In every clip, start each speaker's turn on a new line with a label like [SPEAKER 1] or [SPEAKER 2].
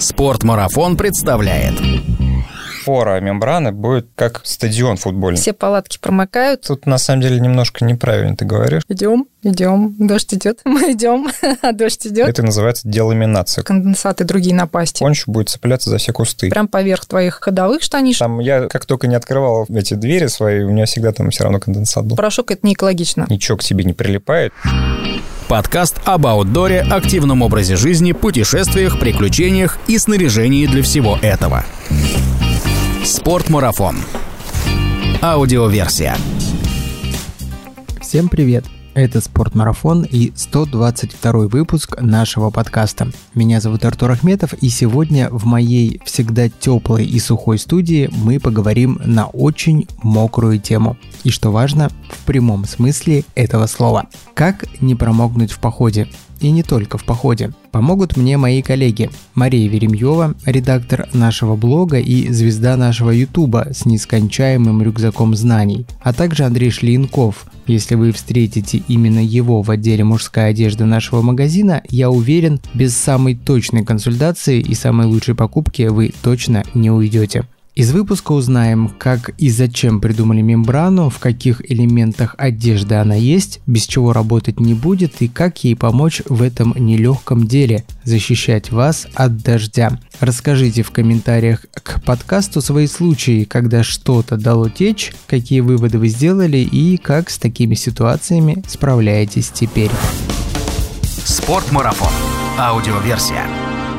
[SPEAKER 1] Спортмарафон представляет.
[SPEAKER 2] Пора мембраны будет как стадион футбольный.
[SPEAKER 3] Все палатки промокают.
[SPEAKER 2] Тут на самом деле немножко неправильно ты говоришь.
[SPEAKER 3] Идем, идем. Дождь идет. Мы идем, а дождь идет.
[SPEAKER 2] Это называется деламинация.
[SPEAKER 3] Конденсаты другие напасти.
[SPEAKER 2] Он еще будет цепляться за все кусты.
[SPEAKER 3] Прям поверх твоих ходовых штанишек.
[SPEAKER 2] Там я как только не открывал эти двери свои, у меня всегда там все равно конденсат был.
[SPEAKER 3] Порошок это не экологично.
[SPEAKER 2] Ничего к тебе не прилипает.
[SPEAKER 1] Подкаст об аутдоре, активном образе жизни, путешествиях, приключениях и снаряжении для всего этого. Спортмарафон. Аудиоверсия.
[SPEAKER 4] Всем привет! Это Спортмарафон и 122 выпуск нашего подкаста. Меня зовут Артур Ахметов, и сегодня в моей всегда теплой и сухой студии мы поговорим на очень мокрую тему. И что важно, в прямом смысле этого слова. Как не промокнуть в походе? И не только в походе. Помогут мне мои коллеги Мария Веремьева, редактор нашего блога и звезда нашего ютуба с нескончаемым рюкзаком знаний, а также Андрей Шлинков. Если вы встретите именно его в отделе мужская одежда нашего магазина, я уверен, без самой точной консультации и самой лучшей покупки вы точно не уйдете. Из выпуска узнаем, как и зачем придумали мембрану, в каких элементах одежды она есть, без чего работать не будет и как ей помочь в этом нелегком деле – защищать вас от дождя. Расскажите в комментариях к подкасту свои случаи, когда что-то дало течь, какие выводы вы сделали и как с такими ситуациями справляетесь теперь.
[SPEAKER 1] Спортмарафон. Аудиоверсия.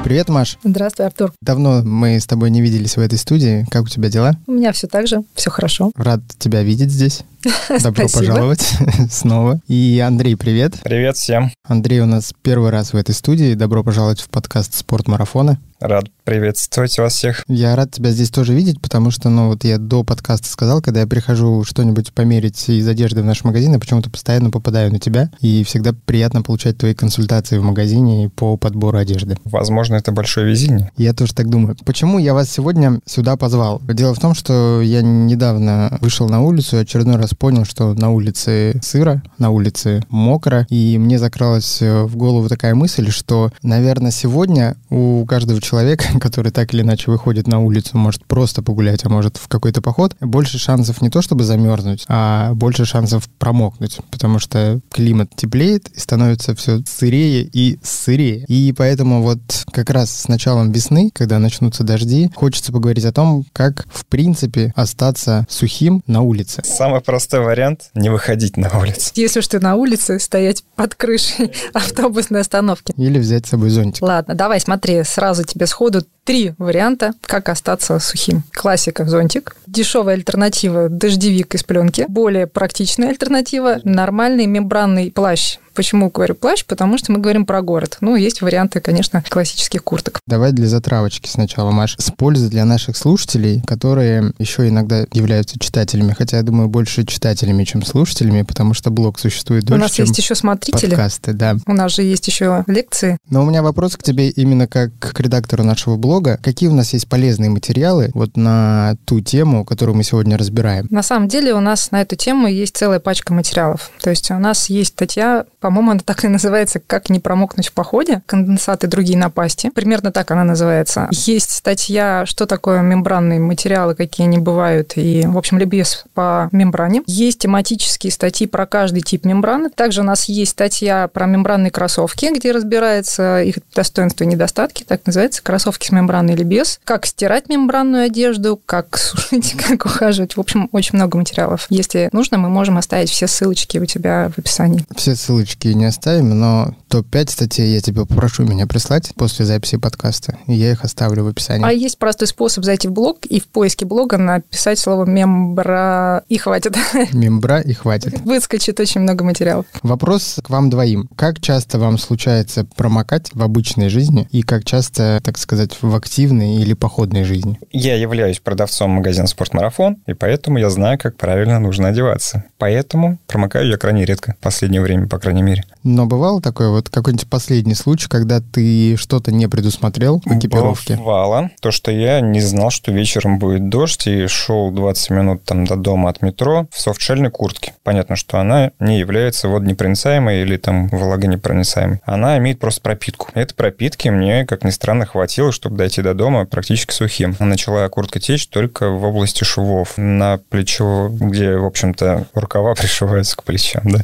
[SPEAKER 4] Привет, Маш.
[SPEAKER 3] Здравствуй, Артур.
[SPEAKER 4] Давно мы с тобой не виделись в этой студии. Как у тебя дела?
[SPEAKER 3] У меня все так же, все хорошо.
[SPEAKER 4] Рад тебя видеть здесь. Добро
[SPEAKER 3] Спасибо.
[SPEAKER 4] пожаловать снова. И Андрей, привет.
[SPEAKER 2] Привет всем.
[SPEAKER 4] Андрей у нас первый раз в этой студии. Добро пожаловать в подкаст «Спортмарафоны».
[SPEAKER 2] Рад приветствовать вас всех.
[SPEAKER 4] Я рад тебя здесь тоже видеть, потому что, ну, вот я до подкаста сказал, когда я прихожу что-нибудь померить из одежды в наш магазин, я почему-то постоянно попадаю на тебя, и всегда приятно получать твои консультации в магазине по подбору одежды.
[SPEAKER 2] Возможно, это большое везение.
[SPEAKER 4] Я тоже так думаю. Почему я вас сегодня сюда позвал? Дело в том, что я недавно вышел на улицу и очередной раз понял, что на улице сыро, на улице мокро, и мне закралась э, в голову такая мысль, что, наверное, сегодня у каждого человека, который так или иначе выходит на улицу, может просто погулять, а может в какой-то поход, больше шансов не то чтобы замерзнуть, а больше шансов промокнуть, потому что климат теплеет и становится все сырее и сырее. И поэтому вот как раз с началом весны, когда начнутся дожди, хочется поговорить о том, как в принципе остаться сухим на улице.
[SPEAKER 2] Самый простой вариант — не выходить на улицу.
[SPEAKER 3] Если уж ты на улице, стоять под крышей автобусной остановки.
[SPEAKER 4] Или взять с собой зонтик.
[SPEAKER 3] Ладно, давай, смотри, сразу тебе сходу три варианта, как остаться сухим. Классика – зонтик. Дешевая альтернатива – дождевик из пленки. Более практичная альтернатива – нормальный мембранный плащ. Почему говорю плащ? Потому что мы говорим про город. Ну, есть варианты, конечно, классических курток.
[SPEAKER 4] Давай для затравочки сначала, Маш. С пользой для наших слушателей, которые еще иногда являются читателями, хотя я думаю, больше читателями, чем слушателями, потому что блог существует дольше,
[SPEAKER 3] У нас есть еще смотрители.
[SPEAKER 4] подкасты, да.
[SPEAKER 3] У нас же есть еще лекции.
[SPEAKER 4] Но у меня вопрос к тебе именно как к редактору нашего блога. Какие у нас есть полезные материалы вот на ту тему, которую мы сегодня разбираем?
[SPEAKER 3] На самом деле у нас на эту тему есть целая пачка материалов. То есть у нас есть статья, по-моему, она так и называется «Как не промокнуть в походе. Конденсаты и другие напасти». Примерно так она называется. Есть статья «Что такое мембранные материалы, какие они бывают» и, в общем, либес по мембране. Есть тематические статьи про каждый тип мембраны. Также у нас есть статья про мембранные кроссовки, где разбирается их достоинства и недостатки. Так называется «Кроссовки с мембраной или без». Как стирать мембранную одежду, как сушить, как ухаживать. В общем, очень много материалов. Если нужно, мы можем оставить все ссылочки у тебя в описании.
[SPEAKER 4] Все ссылочки не оставим, но топ-5 статей я тебя попрошу меня прислать после записи подкаста, и я их оставлю в описании.
[SPEAKER 3] А есть простой способ зайти в блог и в поиске блога написать слово «мембра» и хватит.
[SPEAKER 4] Мембра и хватит.
[SPEAKER 3] Выскочит очень много материалов.
[SPEAKER 4] Вопрос к вам двоим. Как часто вам случается промокать в обычной жизни и как часто, так сказать, в активной или походной жизни?
[SPEAKER 2] Я являюсь продавцом магазина «Спортмарафон», и поэтому я знаю, как правильно нужно одеваться. Поэтому промокаю я крайне редко, в последнее время, по крайней крайней мере.
[SPEAKER 4] Но бывало такое вот какой-нибудь последний случай, когда ты что-то не предусмотрел в экипировке?
[SPEAKER 2] Бывало. То, что я не знал, что вечером будет дождь, и шел 20 минут там до дома от метро в софтшельной куртке. Понятно, что она не является водонепроницаемой или там влагонепроницаемой. Она имеет просто пропитку. Этой пропитки мне, как ни странно, хватило, чтобы дойти до дома практически сухим. Начала куртка течь только в области швов. На плечо, где, в общем-то, рукава пришиваются к плечам, да.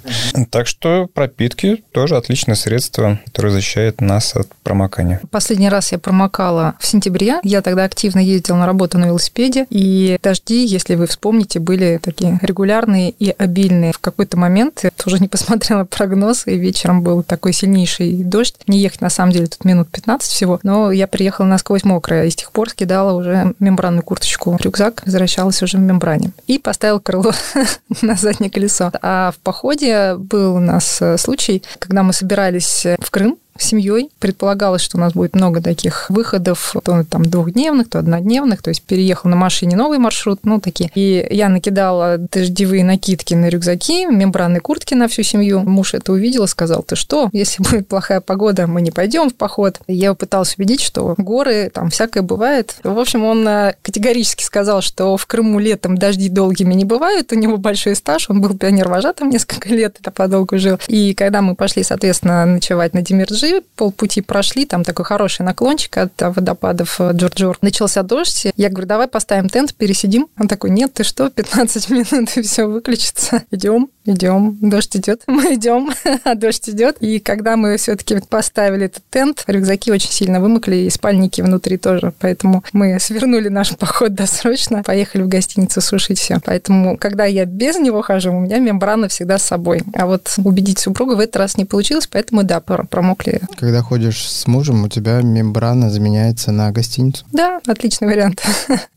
[SPEAKER 2] Так что пропитки тоже отличное средство, которое защищает нас от промокания.
[SPEAKER 3] Последний раз я промокала в сентябре. Я тогда активно ездила на работу на велосипеде, и дожди, если вы вспомните, были такие регулярные и обильные. В какой-то момент я тоже не посмотрела прогноз, и вечером был такой сильнейший дождь. Не ехать, на самом деле, тут минут 15 всего, но я приехала насквозь мокрая, и с тех пор скидала уже мембранную курточку в рюкзак, возвращалась уже в мембране. И поставила крыло на заднее колесо. А в походе был у нас э, случай, когда мы собирались в Крым, семьей. Предполагалось, что у нас будет много таких выходов, то там двухдневных, то однодневных, то есть переехал на машине новый маршрут, ну, такие. И я накидала дождевые накидки на рюкзаки, мембранные куртки на всю семью. Муж это увидел и сказал, ты что, если будет плохая погода, мы не пойдем в поход. Я пыталась убедить, что горы, там всякое бывает. В общем, он э, категорически сказал, что в Крыму летом дожди долгими не бывают, у него большой стаж, он был пионер-вожатым несколько лет, это подолгу жил. И когда мы пошли, соответственно, ночевать на Демирджи, этажи, полпути прошли, там такой хороший наклончик от водопадов э, Джорджор. Начался дождь. Я говорю, давай поставим тент, пересидим. Он такой, нет, ты что, 15 минут и все выключится. Идем, идем, дождь идет, мы идем, а дождь идет. И когда мы все-таки поставили этот тент, рюкзаки очень сильно вымокли, и спальники внутри тоже. Поэтому мы свернули наш поход досрочно, поехали в гостиницу сушить все. Поэтому, когда я без него хожу, у меня мембрана всегда с собой. А вот убедить супруга в этот раз не получилось, поэтому, да, промокли
[SPEAKER 4] когда ходишь с мужем, у тебя мембрана заменяется на гостиницу.
[SPEAKER 3] Да, отличный вариант.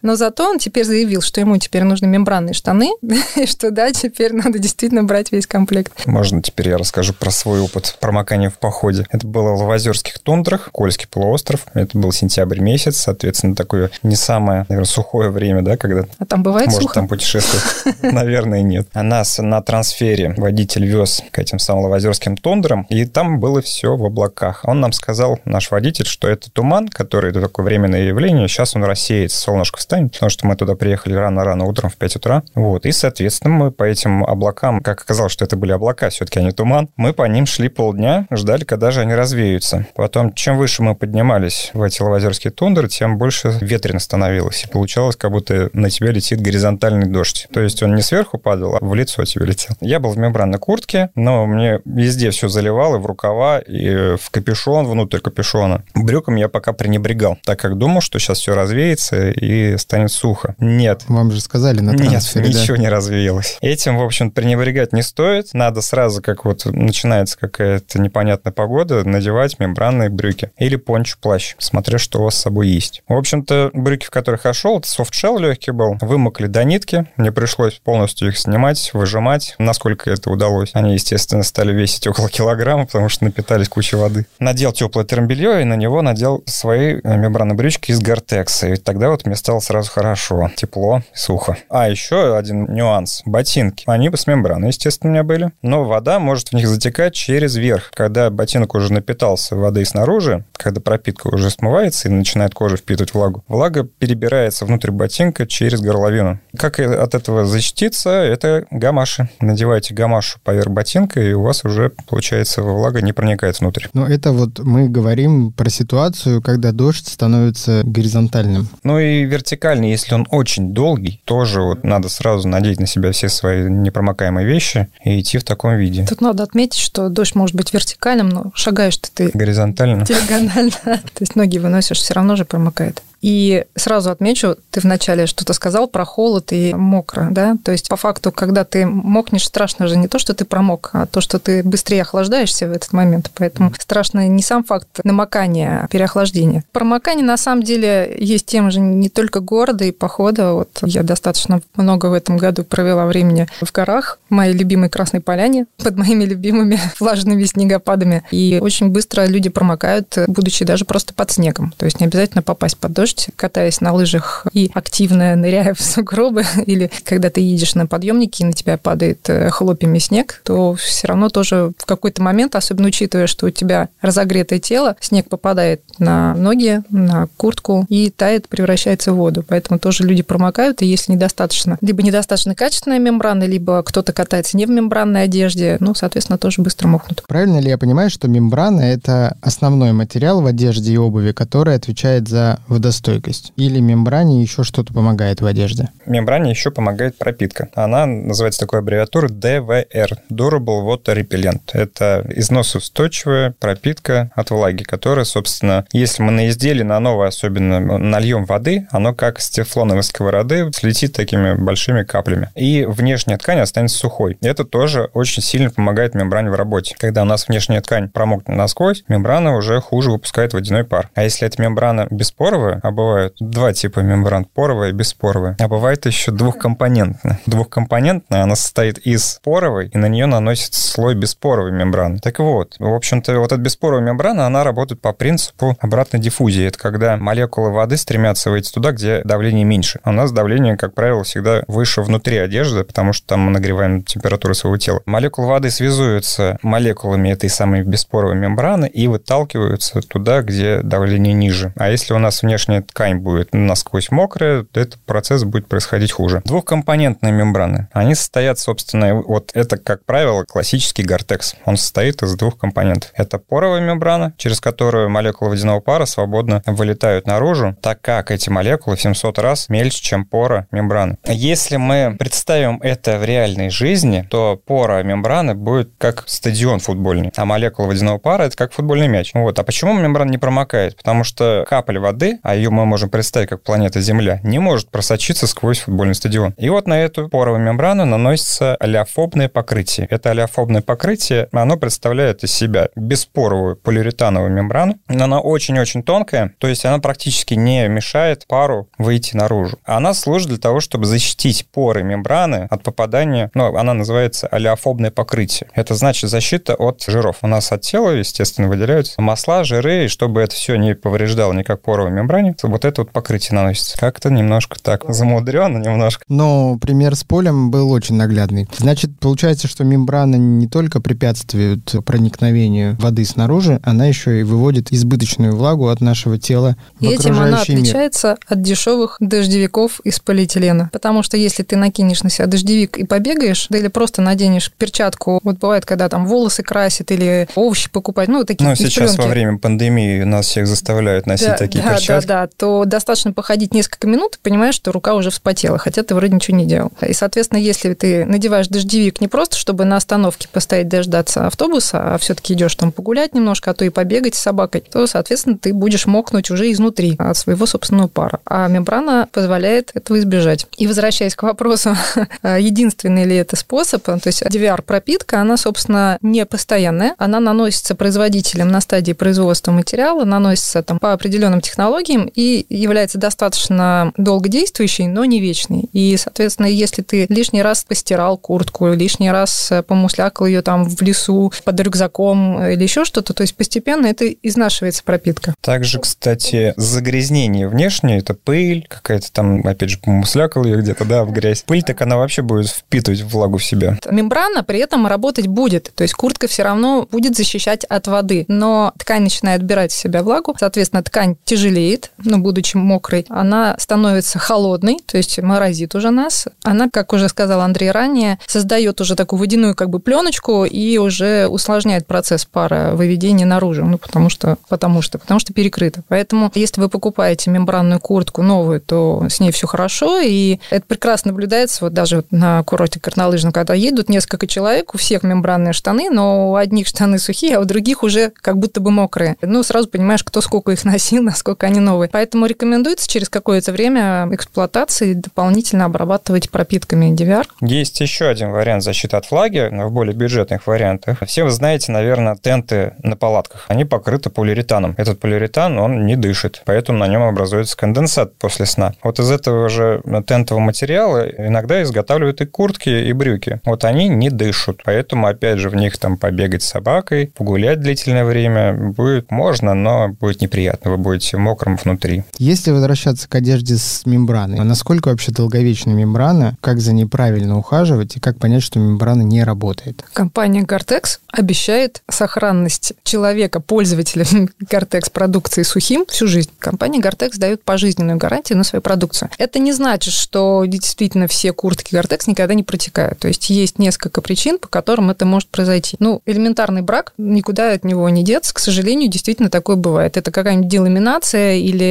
[SPEAKER 3] Но зато он теперь заявил, что ему теперь нужны мембранные штаны, и что да, теперь надо действительно брать весь комплект.
[SPEAKER 2] Можно теперь я расскажу про свой опыт промокания в походе. Это было в Лавозерских тундрах, Кольский полуостров. Это был сентябрь месяц, соответственно, такое не самое, наверное, сухое время, да, когда...
[SPEAKER 3] А там бывает
[SPEAKER 2] Может,
[SPEAKER 3] сухо?
[SPEAKER 2] там путешествовать? Наверное, нет. А нас на трансфере водитель вез к этим самым Лавозерским тундрам, и там было все в облаках облаках. Он нам сказал, наш водитель, что это туман, который это такое временное явление, сейчас он рассеется, солнышко встанет, потому что мы туда приехали рано-рано утром в 5 утра. Вот, и, соответственно, мы по этим облакам, как оказалось, что это были облака, все-таки они туман, мы по ним шли полдня, ждали, когда же они развеются. Потом, чем выше мы поднимались в эти лавазерские тундры, тем больше ветрено становилось, и получалось, как будто на тебя летит горизонтальный дождь. То есть он не сверху падал, а в лицо тебе летел. Я был в мембранной куртке, но мне везде все заливало, в рукава, и в капюшон, внутрь капюшона. Брюком я пока пренебрегал, так как думал, что сейчас все развеется и станет сухо. Нет.
[SPEAKER 4] Вам же сказали на трансфере,
[SPEAKER 2] Нет, ничего не развеялось. Этим, в общем, пренебрегать не стоит. Надо сразу, как вот начинается какая-то непонятная погода, надевать мембранные брюки. Или пончо-плащ, смотря что у вас с собой есть. В общем-то, брюки, в которых я шел, это софтшелл легкий был, вымокли до нитки. Мне пришлось полностью их снимать, выжимать, насколько это удалось. Они, естественно, стали весить около килограмма, потому что напитались кучей воды. Надел теплое термобелье и на него надел свои э, мембранные брючки из Гортекса. И тогда вот мне стало сразу хорошо, тепло, сухо. А еще один нюанс. Ботинки. Они с мембраной, естественно, у меня были. Но вода может в них затекать через верх. Когда ботинок уже напитался водой снаружи, когда пропитка уже смывается и начинает кожа впитывать влагу, влага перебирается внутрь ботинка через горловину. Как от этого защититься? Это гамаши. Надевайте гамашу поверх ботинка, и у вас уже, получается, влага не проникает внутрь.
[SPEAKER 4] Но это вот мы говорим про ситуацию, когда дождь становится горизонтальным.
[SPEAKER 2] Ну и вертикальный, если он очень долгий, тоже вот надо сразу надеть на себя все свои непромокаемые вещи и идти в таком виде.
[SPEAKER 3] Тут надо отметить, что дождь может быть вертикальным, но шагаешь-то ты...
[SPEAKER 2] Горизонтально.
[SPEAKER 3] Диагонально. То есть ноги выносишь, все равно же промокает. И сразу отмечу, ты вначале что-то сказал про холод и мокро, да? То есть по факту, когда ты мокнешь, страшно же не то, что ты промок, а то, что ты быстрее охлаждаешься в этот момент. Поэтому страшно не сам факт намокания, а переохлаждения. Промокание на самом деле есть тем же не только города и похода. Вот я достаточно много в этом году провела времени в горах, в моей любимой Красной Поляне, под моими любимыми влажными снегопадами. И очень быстро люди промокают, будучи даже просто под снегом. То есть не обязательно попасть под дождь, дождь, катаясь на лыжах и активно ныряя в сугробы, или когда ты едешь на подъемнике и на тебя падает э, хлопьями снег, то все равно тоже в какой-то момент, особенно учитывая, что у тебя разогретое тело, снег попадает на ноги, на куртку и тает, превращается в воду. Поэтому тоже люди промокают, и если недостаточно, либо недостаточно качественная мембрана, либо кто-то катается не в мембранной одежде, ну, соответственно, тоже быстро мокнут.
[SPEAKER 4] Правильно ли я понимаю, что мембрана — это основной материал в одежде и обуви, который отвечает за водостойкость? Или мембране еще что-то помогает в одежде?
[SPEAKER 2] Мембране еще помогает пропитка. Она называется такой аббревиатурой DVR – Durable Water Repellent. Это износоустойчивая пропитка от влаги, которая, собственно, если мы на изделие, на новое особенно нальем воды, оно как с тефлоновой сковороды слетит такими большими каплями. И внешняя ткань останется сухой. Это тоже очень сильно помогает мембране в работе. Когда у нас внешняя ткань промокнет насквозь, мембрана уже хуже выпускает водяной пар. А если это мембрана беспоровая, а бывают два типа мембран, поровая и беспоровая, а бывает еще двухкомпонентная. Двухкомпонентная, она состоит из поровой, и на нее наносится слой беспоровой мембраны. Так вот, в общем-то, вот эта беспоровая мембрана, она работает по принципу обратной диффузии. Это когда молекулы воды стремятся выйти туда, где давление меньше. У нас давление, как правило, всегда выше внутри одежды, потому что там мы нагреваем температуру своего тела. Молекулы воды связуются молекулами этой самой беспоровой мембраны и выталкиваются туда, где давление ниже. А если у нас внешняя ткань будет насквозь мокрая, то этот процесс будет происходить хуже. Двухкомпонентные мембраны. Они состоят, собственно, вот это, как правило, классический гортекс. Он состоит из двух компонентов. Это поровая мембрана, через которую молекулы водяного пара свободно вылетают наружу, так как эти молекулы в 700 раз мельче, чем пора мембраны. Если мы представим это в реальной жизни, то пора мембраны будет как стадион футбольный, а молекула водяного пара это как футбольный мяч. Вот. А почему мембрана не промокает? Потому что капля воды, а ее мы можем представить как планета Земля, не может просочиться сквозь футбольный стадион. И вот на эту поровую мембрану наносится олеофобное покрытие. Это олеофобное покрытие, оно представляет из себя беспоровую полиуретановую мембрану. Она очень-очень тонкая, то есть она практически не мешает пару выйти наружу. Она служит для того, чтобы защитить поры мембраны от попадания, ну, она называется олеофобное покрытие. Это значит защита от жиров. У нас от тела, естественно, выделяются масла, жиры, и чтобы это все не повреждало никак поровой мембране, вот это вот покрытие наносится. Как-то немножко так замудренно немножко.
[SPEAKER 4] Но пример с полем был очень наглядный. Значит, получается, что мембрана не только препятствует проникновению воды снаружи, она еще и выводит избыточную влагу от нашего тела в
[SPEAKER 3] И этим она
[SPEAKER 4] окружающий мир.
[SPEAKER 3] отличается от дешевых дождевиков из полиэтилена. Потому что если ты накинешь на себя дождевик и побегаешь, да или просто наденешь перчатку, вот бывает, когда там волосы красят или овощи покупать, ну, такие
[SPEAKER 2] Ну, сейчас во время пандемии нас всех заставляют носить
[SPEAKER 3] да,
[SPEAKER 2] такие
[SPEAKER 3] да,
[SPEAKER 2] перчатки.
[SPEAKER 3] Да, то достаточно походить несколько минут и понимаешь, что рука уже вспотела, хотя ты вроде ничего не делал. И, соответственно, если ты надеваешь дождевик не просто, чтобы на остановке постоять дождаться автобуса, а все-таки идешь там погулять немножко, а то и побегать с собакой, то, соответственно, ты будешь мокнуть уже изнутри от своего собственного пара. А мембрана позволяет этого избежать. И возвращаясь к вопросу, единственный ли это способ, то есть DVR-пропитка, она, собственно, не постоянная, она наносится производителем на стадии производства материала, наносится там по определенным технологиям и является достаточно долгодействующей, но не вечной. И, соответственно, если ты лишний раз постирал куртку, лишний раз помуслякал ее там в лесу под рюкзаком или еще что-то, то есть постепенно это изнашивается пропитка.
[SPEAKER 2] Также, кстати, загрязнение внешнее, это пыль, какая-то там, опять же, помуслякал ее где-то, да, в грязь. Пыль, так она вообще будет впитывать влагу в себя.
[SPEAKER 3] Мембрана при этом работать будет, то есть куртка все равно будет защищать от воды, но ткань начинает отбирать в себя влагу, соответственно, ткань тяжелеет, ну, будучи мокрой, она становится холодной, то есть морозит уже нас. Она, как уже сказал Андрей ранее, создает уже такую водяную как бы пленочку и уже усложняет процесс пара выведения наружу, ну, потому что, потому что, потому что перекрыто. Поэтому, если вы покупаете мембранную куртку новую, то с ней все хорошо, и это прекрасно наблюдается вот даже вот на курорте горнолыжном, когда едут несколько человек, у всех мембранные штаны, но у одних штаны сухие, а у других уже как будто бы мокрые. Ну, сразу понимаешь, кто сколько их носил, насколько они новые. Поэтому рекомендуется через какое-то время эксплуатации дополнительно обрабатывать пропитками DVR.
[SPEAKER 2] Есть еще один вариант защиты от влаги, но в более бюджетных вариантах. Все вы знаете, наверное, тенты на палатках. Они покрыты полиуретаном. Этот полиуретан, он не дышит, поэтому на нем образуется конденсат после сна. Вот из этого же тентового материала иногда изготавливают и куртки, и брюки. Вот они не дышат, поэтому, опять же, в них там побегать с собакой, погулять длительное время будет можно, но будет неприятно. Вы будете мокрым внутри внутри.
[SPEAKER 4] Если возвращаться к одежде с мембраной, насколько вообще долговечна мембрана, как за ней правильно ухаживать и как понять, что мембрана не работает?
[SPEAKER 3] Компания Gore-Tex обещает сохранность человека, пользователя Gore-Tex продукции сухим всю жизнь. Компания Gore-Tex дает пожизненную гарантию на свою продукцию. Это не значит, что действительно все куртки Gore-Tex никогда не протекают. То есть есть несколько причин, по которым это может произойти. Ну, элементарный брак, никуда от него не деться. К сожалению, действительно такое бывает. Это какая-нибудь деламинация или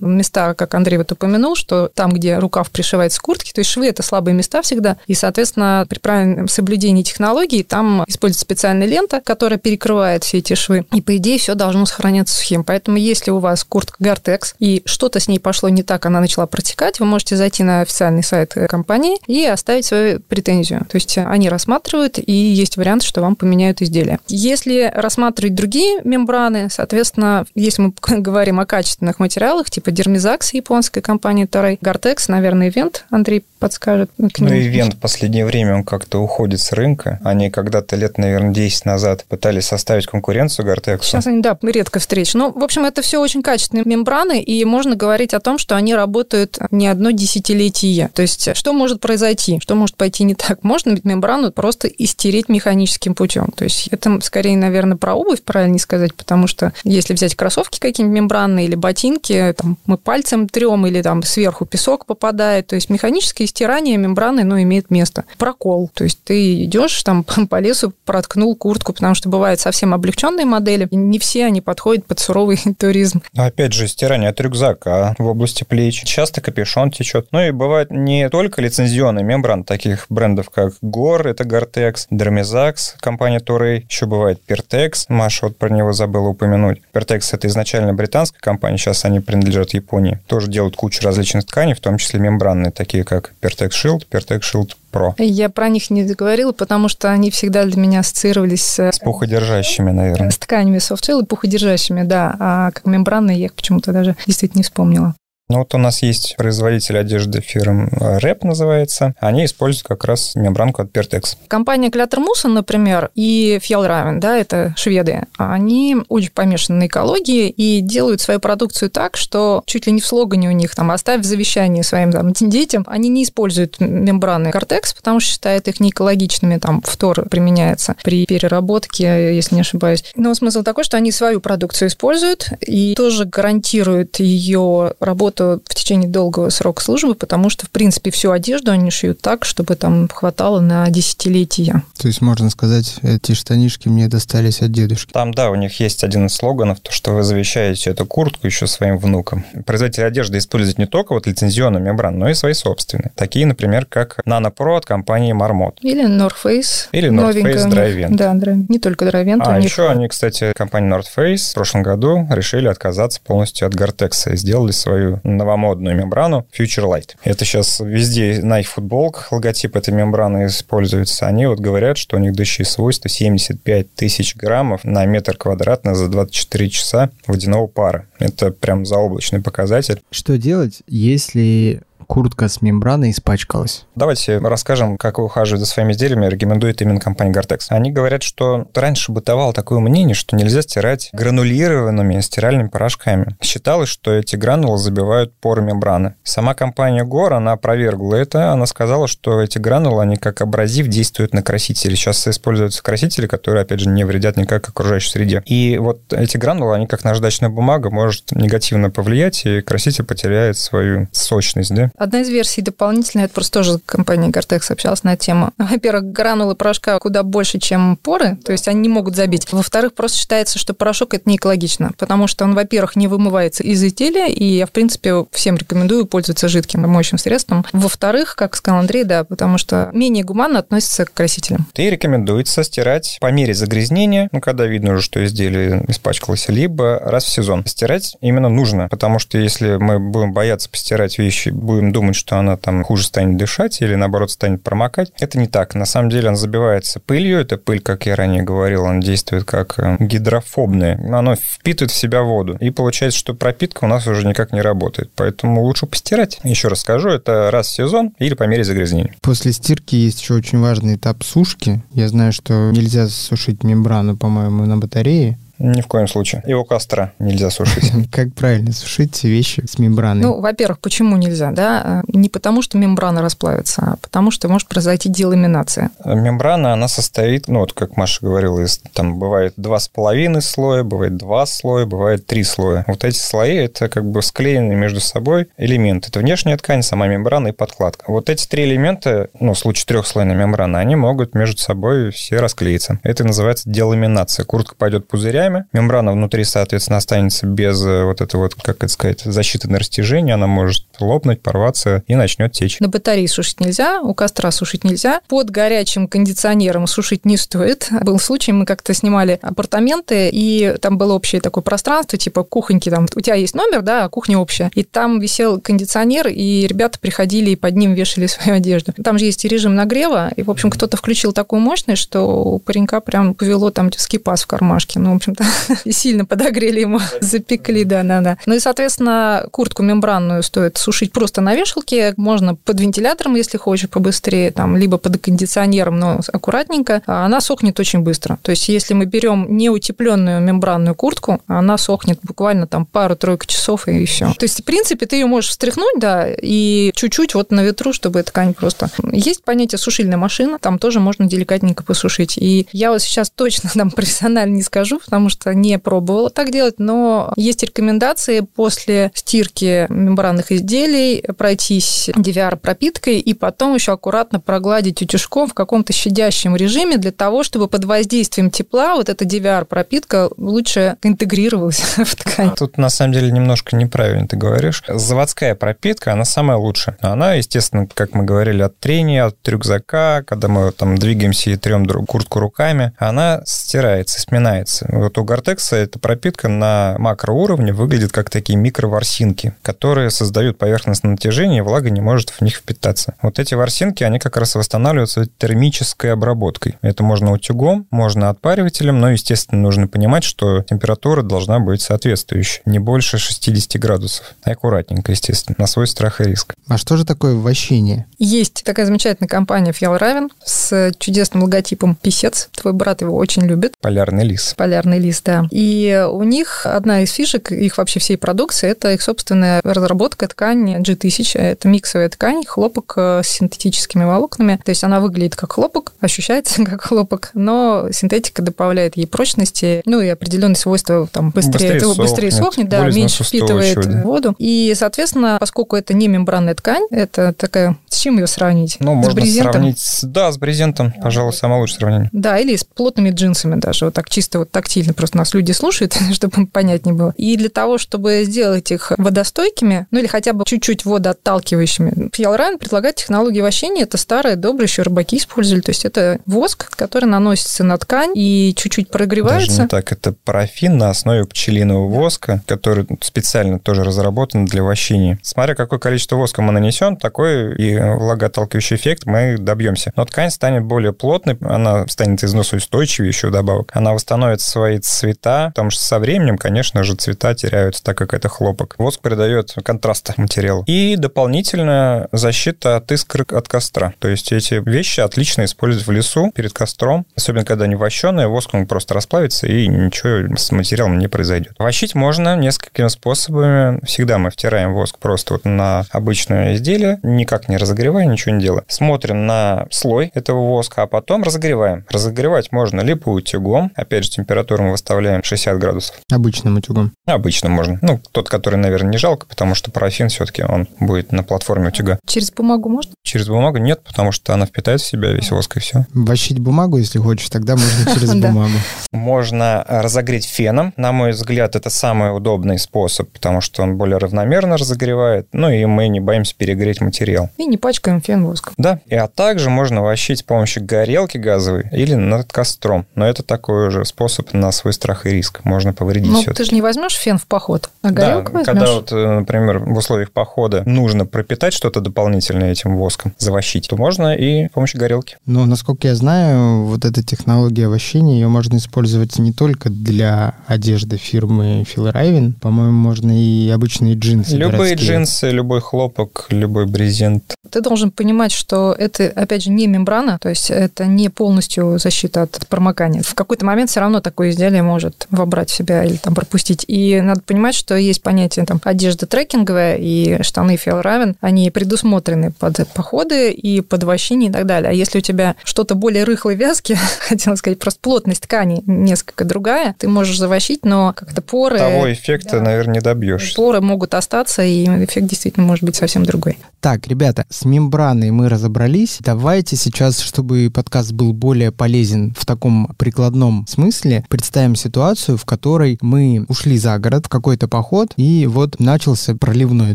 [SPEAKER 3] места, как Андрей вот упомянул, что там, где рукав пришивается к куртке, то есть швы – это слабые места всегда. И, соответственно, при правильном соблюдении технологий там используется специальная лента, которая перекрывает все эти швы. И, по идее, все должно сохраняться сухим. Поэтому, если у вас куртка Gore-Tex и что-то с ней пошло не так, она начала протекать, вы можете зайти на официальный сайт компании и оставить свою претензию. То есть они рассматривают, и есть вариант, что вам поменяют изделие. Если рассматривать другие мембраны, соответственно, если мы говорим о качественных материалах, типа Дермизакс японской компании Торей, Гортекс, наверное, Ивент, Андрей подскажет.
[SPEAKER 2] Ну, Ивент в последнее время он как-то уходит с рынка. Они когда-то лет, наверное, 10 назад пытались составить конкуренцию Гортексу.
[SPEAKER 3] Сейчас они, да, редко встречи. Но, в общем, это все очень качественные мембраны, и можно говорить о том, что они работают не одно десятилетие. То есть, что может произойти? Что может пойти не так? Можно ведь мембрану просто истереть механическим путем. То есть, это скорее, наверное, про обувь, правильно сказать, потому что если взять кроссовки какие-нибудь мембранные или ботинки, там, мы пальцем трем или там сверху песок попадает, то есть механическое стирание мембраны, ну, имеет место. Прокол, то есть ты идешь там по лесу, проткнул куртку, потому что бывают совсем облегченные модели, не все они подходят под суровый туризм.
[SPEAKER 2] Опять же, стирание от рюкзака в области плеч, часто капюшон течет. Ну и бывает не только лицензионный мембран таких брендов, как Гор, это Гортекс, Дермизакс, компания Турей, еще бывает Пертекс, Маша вот про него забыла упомянуть. Пертекс это изначально британская компания, сейчас они принадлежат Японии. Тоже делают кучу различных тканей, в том числе мембранные, такие как Pertex Shield, Pertex Shield Pro.
[SPEAKER 3] Я про них не говорила, потому что они всегда для меня ассоциировались с...
[SPEAKER 2] С пуходержащими, наверное.
[SPEAKER 3] С тканями soft и пуходержащими, да. А как мембранные я их почему-то даже действительно не вспомнила.
[SPEAKER 2] Ну вот у нас есть производитель одежды фирм Рэп называется. Они используют как раз мембранку от Pertex.
[SPEAKER 3] Компания Клятер Мусон, например, и Fjallraven, да, это шведы, они очень помешаны на экологии и делают свою продукцию так, что чуть ли не в слогане у них там «оставь в завещании своим там, детям». Они не используют мембраны Кортекс, потому что считают их неэкологичными, там фтор применяется при переработке, если не ошибаюсь. Но смысл такой, что они свою продукцию используют и тоже гарантируют ее работу работу в течение долгого срока службы, потому что, в принципе, всю одежду они шьют так, чтобы там хватало на десятилетия.
[SPEAKER 4] То есть, можно сказать, эти штанишки мне достались от дедушки.
[SPEAKER 2] Там, да, у них есть один из слоганов, то, что вы завещаете эту куртку еще своим внукам. Производители одежды используют не только вот лицензионную мембрану, но и свои собственные. Такие, например, как Nano Pro от компании Marmot.
[SPEAKER 3] Или North Face.
[SPEAKER 2] Или North Face Dry
[SPEAKER 3] Да, не только Dry Vent.
[SPEAKER 2] А них... еще они, кстати, компания North Face в прошлом году решили отказаться полностью от Gore-Tex и сделали свою новомодную мембрану Future Light. Это сейчас везде на их футболках логотип этой мембраны используется. Они вот говорят, что у них дышащие свойства 75 тысяч граммов на метр квадратный за 24 часа водяного пара. Это прям заоблачный показатель.
[SPEAKER 4] Что делать, если куртка с мембраной испачкалась.
[SPEAKER 2] Давайте расскажем, как ухаживать за своими изделиями рекомендует именно компания Gore-Tex. Они говорят, что раньше бытовало такое мнение, что нельзя стирать гранулированными стиральными порошками. Считалось, что эти гранулы забивают поры мембраны. Сама компания Gore, она опровергла это. Она сказала, что эти гранулы, они как абразив действуют на красители. Сейчас используются красители, которые, опять же, не вредят никак окружающей среде. И вот эти гранулы, они как наждачная бумага, может негативно повлиять, и краситель потеряет свою сочность, да?
[SPEAKER 3] Одна из версий дополнительная, это просто тоже компания Gore-Tex общалась на тему. Во-первых, гранулы порошка куда больше, чем поры, то есть они не могут забить. Во-вторых, просто считается, что порошок это не экологично, потому что он, во-первых, не вымывается из изделия, и я, в принципе, всем рекомендую пользоваться жидким моющим средством. Во-вторых, как сказал Андрей, да, потому что менее гуманно относится к красителям.
[SPEAKER 2] И рекомендуется стирать по мере загрязнения, ну, когда видно уже, что изделие испачкалось, либо раз в сезон. Стирать именно нужно, потому что если мы будем бояться постирать вещи, будем думать, что она там хуже станет дышать или, наоборот, станет промокать. Это не так. На самом деле она забивается пылью. Эта пыль, как я ранее говорил, она действует как э, гидрофобная. Она впитывает в себя воду. И получается, что пропитка у нас уже никак не работает. Поэтому лучше постирать. Еще раз скажу, это раз в сезон или по мере загрязнения.
[SPEAKER 4] После стирки есть еще очень важный этап сушки. Я знаю, что нельзя сушить мембрану, по-моему, на батарее.
[SPEAKER 2] Ни в коем случае. У костра нельзя сушить.
[SPEAKER 4] Как правильно сушить вещи с мембраной?
[SPEAKER 3] Ну, во-первых, почему нельзя, да? Не потому, что мембрана расплавится, а потому, что может произойти деламинация.
[SPEAKER 2] Мембрана, она состоит, ну, вот как Маша говорила, из, там бывает два с половиной слоя, бывает два слоя, бывает три слоя. Вот эти слои, это как бы склеенные между собой элементы. Это внешняя ткань, сама мембрана и подкладка. Вот эти три элемента, ну, в случае трехслойной мембраны, они могут между собой все расклеиться. Это называется деламинация. Куртка пойдет пузырями, мембрана внутри, соответственно, останется без э, вот этой вот, как это сказать, защиты на растяжение, она может лопнуть, порваться и начнет течь.
[SPEAKER 3] На батарее сушить нельзя, у костра сушить нельзя, под горячим кондиционером сушить не стоит. Был случай, мы как-то снимали апартаменты, и там было общее такое пространство, типа кухоньки, там у тебя есть номер, да, а кухня общая. И там висел кондиционер, и ребята приходили и под ним вешали свою одежду. Там же есть и режим нагрева, и, в общем, кто-то включил такую мощность, что у паренька прям повело там скипас в кармашке. Ну, в общем-то, сильно подогрели ему, запекли, да-да-да. Ну и, соответственно, куртку мембранную стоит сушить просто на вешалке, можно под вентилятором, если хочешь, побыстрее, там, либо под кондиционером, но аккуратненько. А она сохнет очень быстро. То есть, если мы берем неутепленную мембранную куртку, она сохнет буквально там пару-тройку часов и все. То есть, в принципе, ты ее можешь встряхнуть, да, и чуть-чуть вот на ветру, чтобы ткань просто... Есть понятие сушильная машина, там тоже можно деликатненько посушить. И я вот сейчас точно там профессионально не скажу, потому что не пробовала так делать, но есть рекомендации после стирки мембранных изделий пройтись DVR-пропиткой и потом еще аккуратно прогладить утюжком в каком-то щадящем режиме для того, чтобы под воздействием тепла вот эта DVR-пропитка лучше интегрировалась в ткань.
[SPEAKER 2] Тут на самом деле немножко неправильно ты говоришь. Заводская пропитка, она самая лучшая. Она, естественно, как мы говорили, от трения, от рюкзака, когда мы там двигаемся и трем куртку руками, она стирается, сминается. Вот у Гортекса эта пропитка на макроуровне выглядит как такие микроворсинки, которые создают поверхностное натяжение, и влага не может в них впитаться. Вот эти ворсинки, они как раз восстанавливаются термической обработкой. Это можно утюгом, можно отпаривателем, но, естественно, нужно понимать, что температура должна быть соответствующей, не больше 60 градусов. Аккуратненько, естественно, на свой страх и риск.
[SPEAKER 4] А что же такое вощение?
[SPEAKER 3] Есть такая замечательная компания Фьялравен с чудесным логотипом «Писец». Твой брат его очень любит.
[SPEAKER 2] Полярный лис.
[SPEAKER 3] Полярный лис, да. И у них одна из фишек их вообще всей продукции – это их собственная разработка ткани G1000. Это миксовая ткань, хлопок э, с синтетическими волокнами. То есть она выглядит как хлопок, ощущается как хлопок, но синтетика добавляет ей прочности, ну и определенные свойства, там, быстрее, быстрее, сохнет, быстрее сохнет да, меньше впитывает да. воду. И, соответственно, поскольку это не мембранная ткань, это такая... С чем ее сравнить?
[SPEAKER 2] Ну, с можно брезентом? сравнить, с, да, с брезентом, пожалуй, самое лучшее сравнение.
[SPEAKER 3] Да, или с плотными джинсами даже, вот так чисто вот тактильно, просто нас люди слушают, чтобы понятнее было. И для того, чтобы сделать их водостойкими, ну или хотя бы чуть-чуть водоотталкивающими, Фьялрайн предлагает технологию вощения, это старые, добрые еще рыбаки использовали, то есть это воск, который наносится на ткань и чуть-чуть прогревается.
[SPEAKER 2] Даже не так, это парафин на основе пчелиного воска, который специально тоже разработан для вощения. Смотря какое количество воска мы нанесем, такой и влагоотталкивающий эффект мы добьемся. Но ткань станет более плотной, она станет износоустойчивее еще добавок. Она восстановит свои цвета, потому что со временем, конечно же, цвета теряются, так как это хлопок. Воск придает контраста материалу. И дополнительно защита от искр от костра. То есть эти вещи отлично использовать в лесу перед костром, особенно когда они вощеные, воск он просто расплавится и ничего с материалом не произойдет. Вощить можно несколькими способами. Всегда мы втираем воск просто вот на обычное изделие, никак не разогревая, ничего не делая. Смотрим на слой этого воска, а потом разогреваем. Разогревать можно либо утюгом, опять же, температуру мы выставляем 60 градусов.
[SPEAKER 4] Обычным утюгом?
[SPEAKER 2] Обычно можно. Ну, тот, который, наверное, не жалко, потому что парафин все-таки он будет на платформе утюга.
[SPEAKER 3] Через бумагу можно?
[SPEAKER 2] Через бумагу нет, потому что она впитает в себя весь воск и все.
[SPEAKER 4] Вощить бумагу, если хочешь, тогда можно через бумагу.
[SPEAKER 2] Можно разогреть феном. На мой взгляд, это самый удобный способ, потому что он более равномерно разогревает, ну и мы не боимся перегреть материал.
[SPEAKER 3] И не пачкаем фен воском.
[SPEAKER 2] Да, и а также можно вощить с помощью горелки газовой или над костром. Но это такой уже способ на свой страх и риск. Можно повредить
[SPEAKER 3] Ну,
[SPEAKER 2] все
[SPEAKER 3] ты же не возьмешь фен в поход, а горелку
[SPEAKER 2] да,
[SPEAKER 3] возьмешь.
[SPEAKER 2] когда вот, э, например, в условиях похода нужно пропитать что-то дополнительное этим воском, завощить, то можно и с помощью горелки.
[SPEAKER 4] Но, насколько я знаю, вот эта технология вощения, ее можно использовать не только для одежды фирмы Phil Raven. По-моему, можно и обычные джинсы
[SPEAKER 2] Любые
[SPEAKER 4] городские.
[SPEAKER 2] джинсы, любой хлопок, любой брезент.
[SPEAKER 3] Ты должен понимать, что это, опять же, не мембрана, то есть это не полностью защита от промокания. В какой-то момент все равно такое изделие может вобрать в себя или там пропустить. И надо понимать, что есть понятие там одежда трекинговая и штаны Фелравен, они предусмотрены под походы и под вощение и так далее. А если у тебя что-то более рыхлой вязки, хотела сказать, просто плотность ткани несколько другая, ты можешь завощить, но как-то поры...
[SPEAKER 2] Того эффекта,
[SPEAKER 3] да.
[SPEAKER 2] наверное, не добьешься.
[SPEAKER 3] Поры могут остаться, и эффект действительно может быть совсем другой.
[SPEAKER 4] Так, ребята, с мембраной мы разобрались. Давайте сейчас, чтобы подкаст был более полезен в таком прикладном смысле, представим ситуацию, в которой мы ушли за город в какой-то поход, и вот начался проливной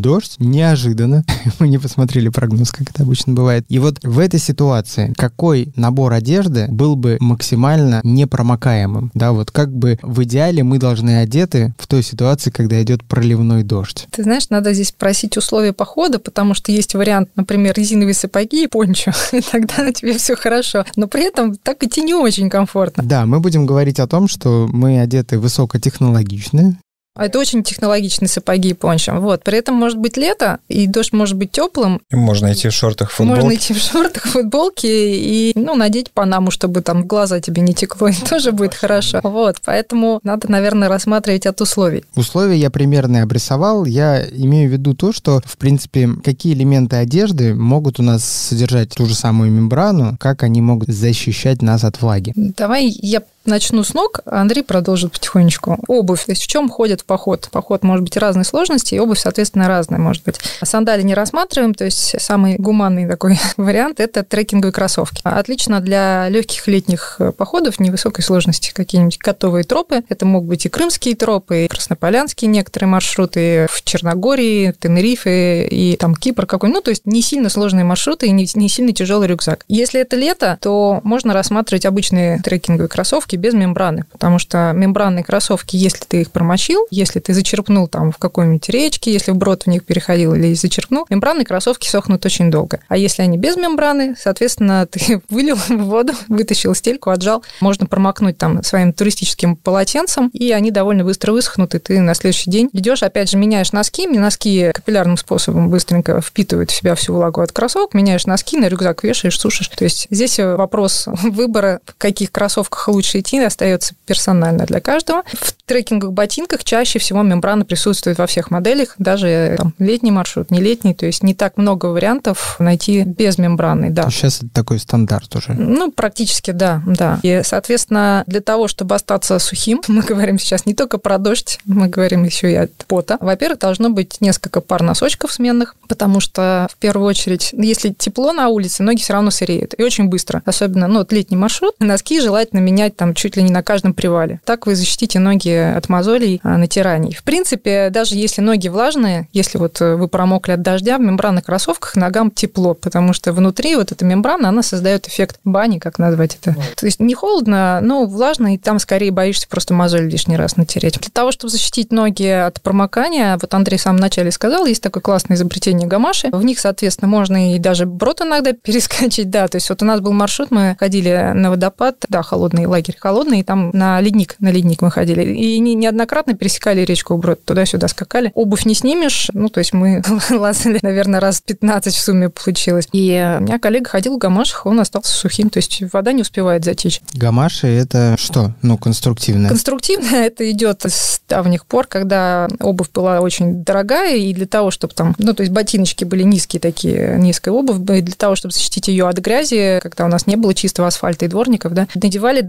[SPEAKER 4] дождь. Неожиданно. мы не посмотрели прогноз, как это обычно бывает. И вот в этой ситуации какой набор одежды был бы максимально непромокаемым? Да, вот как бы в идеале мы должны одеты в той ситуации, когда идет проливной дождь.
[SPEAKER 3] Ты знаешь, надо здесь просить условия похода, потому что есть вариант, например, резиновые сапоги и пончо, и тогда тебе все хорошо. Но при этом так идти не очень комфортно.
[SPEAKER 4] Да, мы будем говорить о том, что мы одеты высокотехнологично,
[SPEAKER 3] А это очень технологичные сапоги и пончо. Вот. При этом может быть лето, и дождь может быть теплым.
[SPEAKER 2] Можно идти в шортах, футболке.
[SPEAKER 3] Можно идти в шортах, футболке и, ну, надеть панаму, чтобы там глаза тебе не текло, и тоже будет хорошо. Вот. Поэтому надо, наверное, рассматривать от условий.
[SPEAKER 4] Условия я примерно обрисовал. Я имею в виду то, что, в принципе, какие элементы одежды могут у нас содержать ту же самую мембрану, как они могут защищать нас от влаги.
[SPEAKER 3] Давай я начну с ног, а Андрей продолжит потихонечку. Обувь. То есть в чем ходят в поход? Поход может быть разной сложности, и обувь, соответственно, разная может быть. Сандали не рассматриваем, то есть самый гуманный такой вариант – это трекинговые кроссовки. Отлично для легких летних походов невысокой сложности. Какие-нибудь готовые тропы. Это могут быть и крымские тропы, и краснополянские некоторые маршруты в Черногории, Тенерифе и там Кипр какой-нибудь. Ну, то есть не сильно сложные маршруты и не, не сильно тяжелый рюкзак. Если это лето, то можно рассматривать обычные трекинговые кроссовки без мембраны, потому что мембранные кроссовки, если ты их промочил, если ты зачерпнул там в какой-нибудь речке, если вброд в них переходил или зачерпнул, мембранные кроссовки сохнут очень долго. А если они без мембраны, соответственно, ты вылил в воду, вытащил стельку, отжал, можно промокнуть там своим туристическим полотенцем, и они довольно быстро высохнут, и ты на следующий день идешь, опять же, меняешь носки, носки капиллярным способом быстренько впитывают в себя всю влагу от кроссовок, меняешь носки, на рюкзак вешаешь, сушишь. То есть здесь вопрос выбора, в каких кроссовках лучше идти, остается персонально для каждого. В трекинговых ботинках чаще всего мембрана присутствует во всех моделях, даже там, летний маршрут, не летний, то есть не так много вариантов найти без мембраны, да.
[SPEAKER 4] Сейчас это такой стандарт уже.
[SPEAKER 3] Ну, практически, да, да. И, соответственно, для того, чтобы остаться сухим, мы говорим сейчас не только про дождь, мы говорим еще и от пота. Во-первых, должно быть несколько пар носочков сменных, потому что, в первую очередь, если тепло на улице, ноги все равно сыреют. И очень быстро. Особенно, ну, вот летний маршрут, носки желательно менять там чуть ли не на каждом привале. Так вы защитите ноги от мозолей, а, натираний. В принципе, даже если ноги влажные, если вот вы промокли от дождя, в мембранных кроссовках ногам тепло, потому что внутри вот эта мембрана, она создает эффект бани, как назвать это. То есть не холодно, но влажно, и там скорее боишься просто мозоль лишний раз натереть. Для того, чтобы защитить ноги от промокания, вот Андрей в самом начале сказал, есть такое классное изобретение гамаши. В них, соответственно, можно и даже брод иногда перескочить, да. То есть вот у нас был маршрут, мы ходили на водопад, да, холодный лагерь, холодный, и там на ледник, на ледник мы ходили. И не, неоднократно пересекали речку Брод, туда-сюда скакали. Обувь не снимешь, ну, то есть мы лазали, наверное, раз 15 в сумме получилось. И у меня коллега ходил в гамашах, он остался сухим, то есть вода не успевает затечь.
[SPEAKER 4] Гамаши – это что? Ну, конструктивное.
[SPEAKER 3] Конструктивно это идет с давних пор, когда обувь была очень дорогая, и для того, чтобы там, ну, то есть ботиночки были низкие такие, низкая обувь, и для того, чтобы защитить ее от грязи, когда у нас не было чистого асфальта и дворников, да, надевали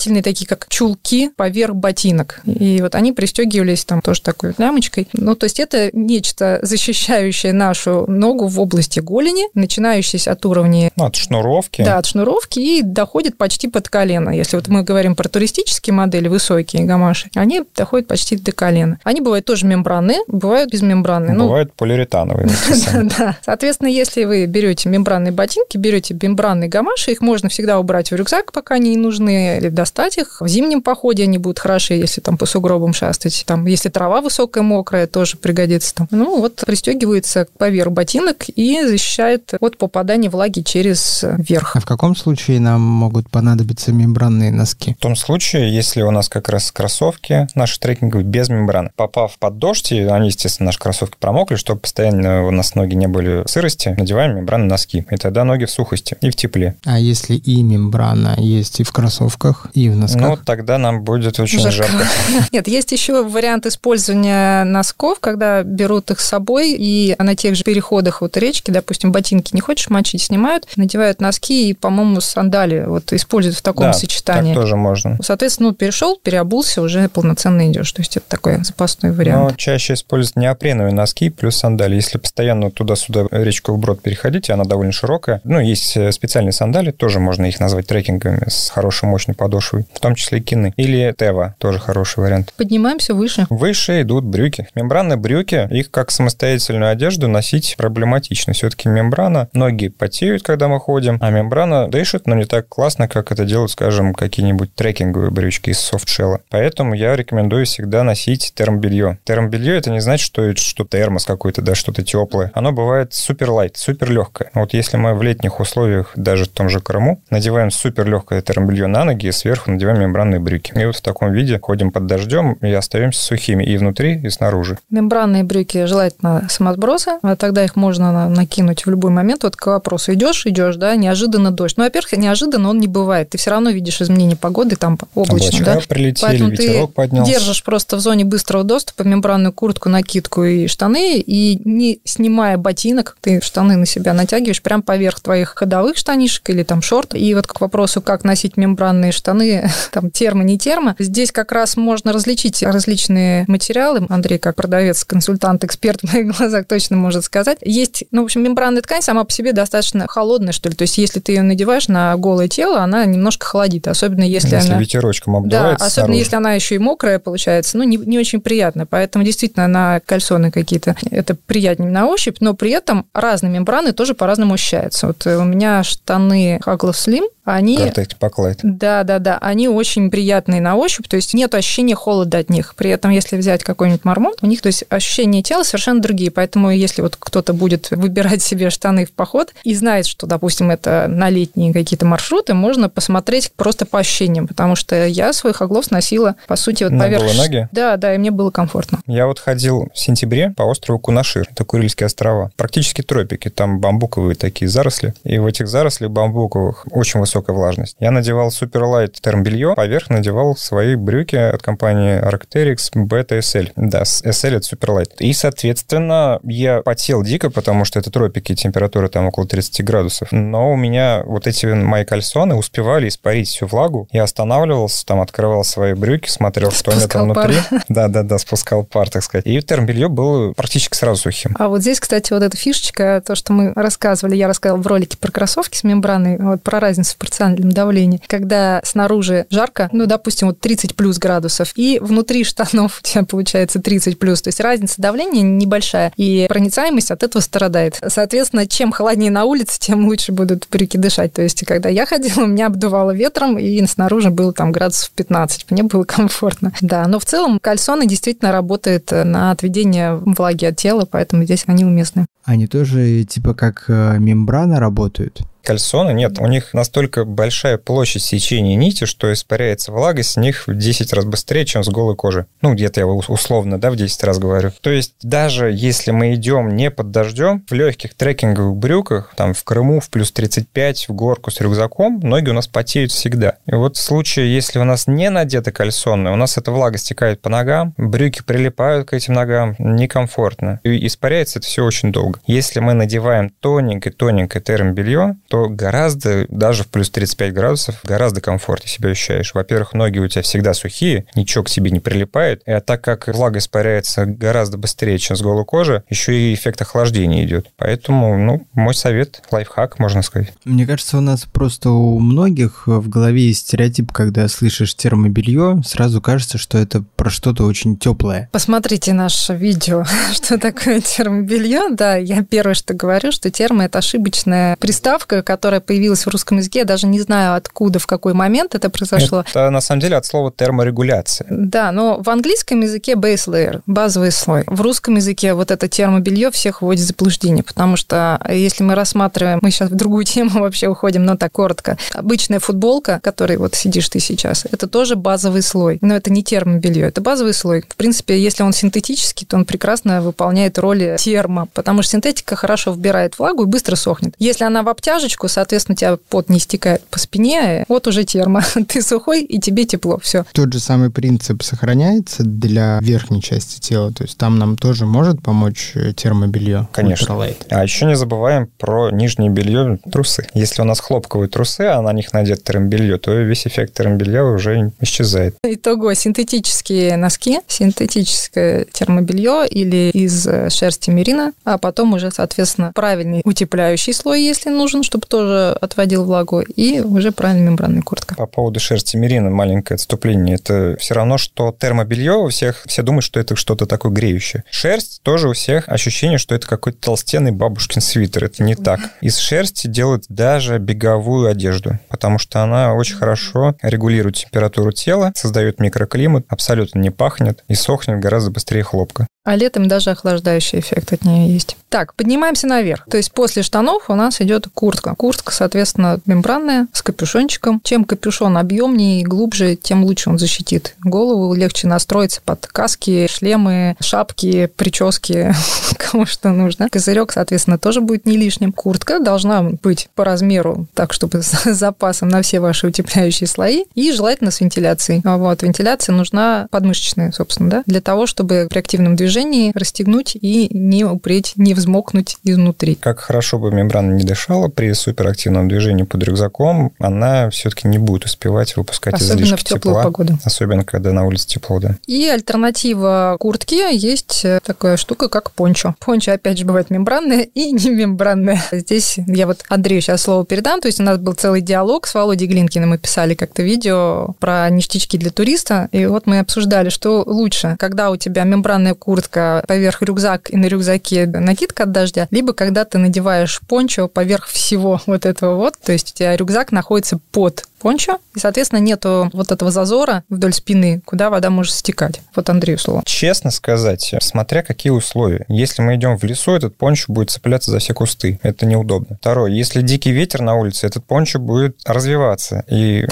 [SPEAKER 3] дополнительные такие, как чулки поверх ботинок. И вот они пристегивались там тоже такой лямочкой. Ну, то есть это нечто, защищающее нашу ногу в области голени, начинающееся от уровня...
[SPEAKER 2] Ну, от шнуровки.
[SPEAKER 3] Да, от шнуровки и доходит почти под колено. Если вот мы говорим про туристические модели, высокие гамаши, они доходят почти до колена. Они бывают тоже мембранные, бывают безмембранные. Ну,
[SPEAKER 2] Бывают полиуретановые.
[SPEAKER 3] да. Соответственно, если вы берете мембранные ботинки, берете мембранные гамаши, их можно всегда убрать в рюкзак, пока они не нужны, или достать их. В зимнем походе они будут хороши, если там по сугробам шастать. Там, если трава высокая, мокрая, тоже пригодится там. Ну, вот пристегивается к поверху ботинок и защищает от попадания влаги через верх.
[SPEAKER 4] А в каком случае нам могут понадобиться мембранные носки?
[SPEAKER 2] В том случае, если у нас как раз кроссовки наши трекинговые без мембраны. Попав под дождь, и они, естественно, наши кроссовки промокли, чтобы постоянно у нас ноги не были в сырости, надеваем мембранные носки. И тогда ноги в сухости и в тепле.
[SPEAKER 4] А если и мембрана есть и в кроссовках, и в носках?
[SPEAKER 2] Ну, тогда нам будет очень жарко. жарко.
[SPEAKER 3] Нет, есть еще вариант использования носков, когда берут их с собой и на тех же переходах вот речки, допустим, ботинки не хочешь мочить, снимают, надевают носки и, по-моему, сандали вот используют в таком
[SPEAKER 2] да,
[SPEAKER 3] сочетании.
[SPEAKER 2] Так тоже можно.
[SPEAKER 3] Соответственно, ну, перешел, переобулся, уже полноценно идешь. То есть это такой запасной вариант.
[SPEAKER 2] Но чаще используют неопреновые носки плюс сандали. Если постоянно туда-сюда речку вброд переходите, она довольно широкая. Ну, есть э, специальные сандали, тоже можно их назвать трекинговыми, с хорошей мощной подошвой, в том числе и кины. Или Тева, тоже хороший вариант.
[SPEAKER 3] Поднимаемся выше.
[SPEAKER 2] Выше идут брюки. Мембранные брюки, их как самостоятельную одежду носить проблематично. Все-таки мембрана, ноги потеют, когда мы ходим, а мембрана дышит, но не так классно, как это делают, скажем, какие-нибудь трекинговые брючки из софтшелла. Поэтому я рекомендую всегда носить термобелье. Термобелье это не значит, что, что термос какой-то, да, что-то теплое. Оно бывает супер лайт, супер легкое. Вот если мы в летних условиях, даже в том же Крыму, надеваем супер легкое термобелье на ноги и сверху надеваем мембранные брюки. И вот в таком виде ходим под дождем и остаемся сухими и внутри, и снаружи.
[SPEAKER 3] Мембранные брюки желательно самосброса, а тогда их можно накинуть в любой момент. Вот к вопросу идешь, идешь, да, неожиданно дождь. Ну, во-первых, неожиданно он не бывает. Ты все равно видишь изменение погоды, там облачно,
[SPEAKER 2] Облачка да? прилетели, Поэтому ветерок
[SPEAKER 3] ты
[SPEAKER 2] поднялся.
[SPEAKER 3] держишь просто в зоне быстрого доступа мембранную куртку, накидку и штаны, и не снимая ботинок, ты штаны на себя натягиваешь прямо поверх твоих ходовых штанишек или там шорт. И вот к вопросу, как носить мембранные штаны, там термо, не термо, здесь как раз можно различить различные материалы. Андрей, как продавец, консультант, эксперт в моих глазах точно может сказать. Есть, ну, в общем, мембранная ткань сама по себе достаточно холодная, что ли. То есть, если ты ее надеваешь на голое тело, она немножко холодит, особенно если,
[SPEAKER 2] если
[SPEAKER 3] она...
[SPEAKER 2] ветерочком обдувает
[SPEAKER 3] Да, особенно если она еще и мокрая получается, ну, не, не очень приятно. Поэтому действительно на кальсоны какие-то это приятнее на ощупь, но при этом разные мембраны тоже по-разному ощущаются. Вот у меня штаны Haglov Slim, они...
[SPEAKER 2] Cortex Pocklight.
[SPEAKER 3] Да, да, да. Они очень приятные на ощупь, то есть нет ощущения холода от них. При этом, если взять какой-нибудь мармот, у них, то есть ощущения тела совершенно другие. Поэтому, если вот кто-то будет выбирать себе штаны в поход и знает, что, допустим, это на летние какие-то маршруты, можно посмотреть просто по ощущениям, потому что я свой хаглов носила, по сути, вот поверх...
[SPEAKER 2] ноги?
[SPEAKER 3] Да, да, и мне было комфортно.
[SPEAKER 2] Я вот ходил в сентябре по острову Кунашир, это Курильские острова. Практически тропики, там бамбуковые такие заросли. И в этих зарослях бамбуковых очень высокая влажность. Я надевал Superlight термбелье, поверх надевал свои брюки от компании Arcteryx Beta SL. Да, SL это Superlight. И, соответственно, я потел дико, потому что это тропики, температура там около 30 градусов. Но у меня вот эти мои кальсоны успевали испарить всю влагу. Я останавливался, там открывал свои брюки, смотрел, что у меня там внутри. Да-да-да, спускал пар, так сказать. И термбелье было практически сразу сухим.
[SPEAKER 3] А вот здесь, кстати, вот эта фишечка, то, что мы рассказывали, я рассказывала в ролике про кроссовки с мембраной, вот про разницу в порциональном давлении. Когда снаружи жарко, ну, допустим, вот 30 плюс градусов, и внутри штанов у тебя получается 30 плюс, то есть разница давления небольшая, и проницаемость от этого страдает. Соответственно, чем холоднее на улице, тем лучше будут брюки дышать. То есть, когда я ходила, меня обдувало ветром, и снаружи было там градусов 15, мне было комфортно. Да, но в целом кальсоны действительно работают на отведение влаги от тела, поэтому здесь они уместны.
[SPEAKER 4] Они тоже типа как э, мембрана работают?
[SPEAKER 2] Кальсоны нет, у них настолько большая площадь сечения нити, что испаряется влага с них в 10 раз быстрее, чем с голой кожи. Ну, где-то я условно, да, в 10 раз говорю. То есть даже если мы идем не под дождем, в легких трекинговых брюках, там в Крыму в плюс 35, в горку с рюкзаком, ноги у нас потеют всегда. И вот в случае, если у нас не надеты кальсоны, у нас эта влага стекает по ногам, брюки прилипают к этим ногам, некомфортно. И испаряется это все очень долго. Если мы надеваем тоненькое-тоненькое термобелье, то гораздо, даже в плюс 35 градусов, гораздо комфортнее себя ощущаешь. Во-первых, ноги у тебя всегда сухие, ничего к тебе не прилипает. И а так как влага испаряется гораздо быстрее, чем с голой кожи, еще и эффект охлаждения идет. Поэтому, ну, мой совет, лайфхак, можно сказать.
[SPEAKER 4] Мне кажется, у нас просто у многих в голове есть стереотип, когда слышишь термобелье, сразу кажется, что это про что-то очень теплое.
[SPEAKER 3] Посмотрите наше видео, что такое термобелье. Да, я первое, что говорю, что термо – это ошибочная приставка, слово, которое появилось в русском языке, я даже не знаю, откуда, в какой момент это произошло.
[SPEAKER 2] Это на самом деле от слова терморегуляция.
[SPEAKER 3] Да, но в английском языке base layer, базовый слой. В русском языке вот это термобелье всех вводит в заблуждение, потому что если мы рассматриваем, мы сейчас в другую тему вообще уходим, но так коротко, обычная футболка, которой вот сидишь ты сейчас, это тоже базовый слой. Но это не термобелье, это базовый слой. В принципе, если он синтетический, то он прекрасно выполняет роль термо, потому что синтетика хорошо вбирает влагу и быстро сохнет. Если она в обтяжечку, соответственно, у тебя пот не стекает по спине, вот уже термо. Ты сухой, и тебе тепло, все.
[SPEAKER 4] Тот же самый принцип сохраняется для верхней части тела, то есть там нам тоже может помочь э, термобелье?
[SPEAKER 2] Конечно. Ultralight. А еще не забываем про нижнее белье, трусы. Если у нас хлопковые трусы, а на них надет термобелье, то весь эффект термобелья уже исчезает.
[SPEAKER 3] Итого синтетические носки, синтетическое термобелье или из э, шерсти мерина, а потом уже, соответственно, правильный утепляющий слой, если нужен, чтобы тоже отводил влагу, и уже правильная мембранная куртка.
[SPEAKER 2] По поводу шерсти мерина маленькое отступление. Это все равно, что термобелье у всех, все думают, что это что-то такое греющее. Шерсть тоже у всех ощущение, что это какой-то толстенный бабушкин свитер. Это не так. Из шерсти делают даже беговую одежду, потому что она очень хорошо регулирует температуру тела, создает микроклимат, абсолютно не пахнет и сохнет гораздо быстрее хлопка.
[SPEAKER 3] А летом даже охлаждающий эффект от нее есть. Так, поднимаемся наверх. То есть после штанов у нас идет куртка. Куртка, соответственно, мембранная, с капюшончиком. Чем капюшон объемнее и глубже, тем лучше он защитит голову. Легче настроиться под каски, шлемы, шапки, прически, кому что нужно. Козырек, соответственно, тоже будет не лишним. Куртка должна быть по размеру, так, чтобы с запасом на все ваши утепляющие слои. И желательно с вентиляцией. Вот, вентиляция нужна подмышечная, собственно, да, для того, чтобы при активном движении расстегнуть и не упреть, не взмокнуть изнутри.
[SPEAKER 2] Как хорошо бы мембрана не дышала, при суперактивном движении под рюкзаком она все-таки не будет успевать выпускать
[SPEAKER 3] Особенно
[SPEAKER 2] излишки
[SPEAKER 3] в теплую
[SPEAKER 2] тепла.
[SPEAKER 3] погоду.
[SPEAKER 2] Особенно, когда на улице тепло, да.
[SPEAKER 3] И альтернатива куртке есть такая штука, как пончо. Пончо, опять же, бывает мембранная и не мембранная. Здесь я вот Андрею сейчас слово передам. То есть у нас был целый диалог с Володей Глинкиным. Мы писали как-то видео про ништячки для туриста. И вот мы обсуждали, что лучше, когда у тебя мембранная куртка поверх рюкзак и на рюкзаке накидка от дождя, либо когда ты надеваешь пончо поверх всего вот этого вот, то есть у тебя рюкзак находится под пончо, и, соответственно, нету вот этого зазора вдоль спины, куда вода может стекать. Вот Андрею слово.
[SPEAKER 2] Честно сказать, смотря какие условия. Если мы идем в лесу, этот пончо будет цепляться за все кусты. Это неудобно. Второе, если дикий ветер на улице, этот пончо будет развиваться. И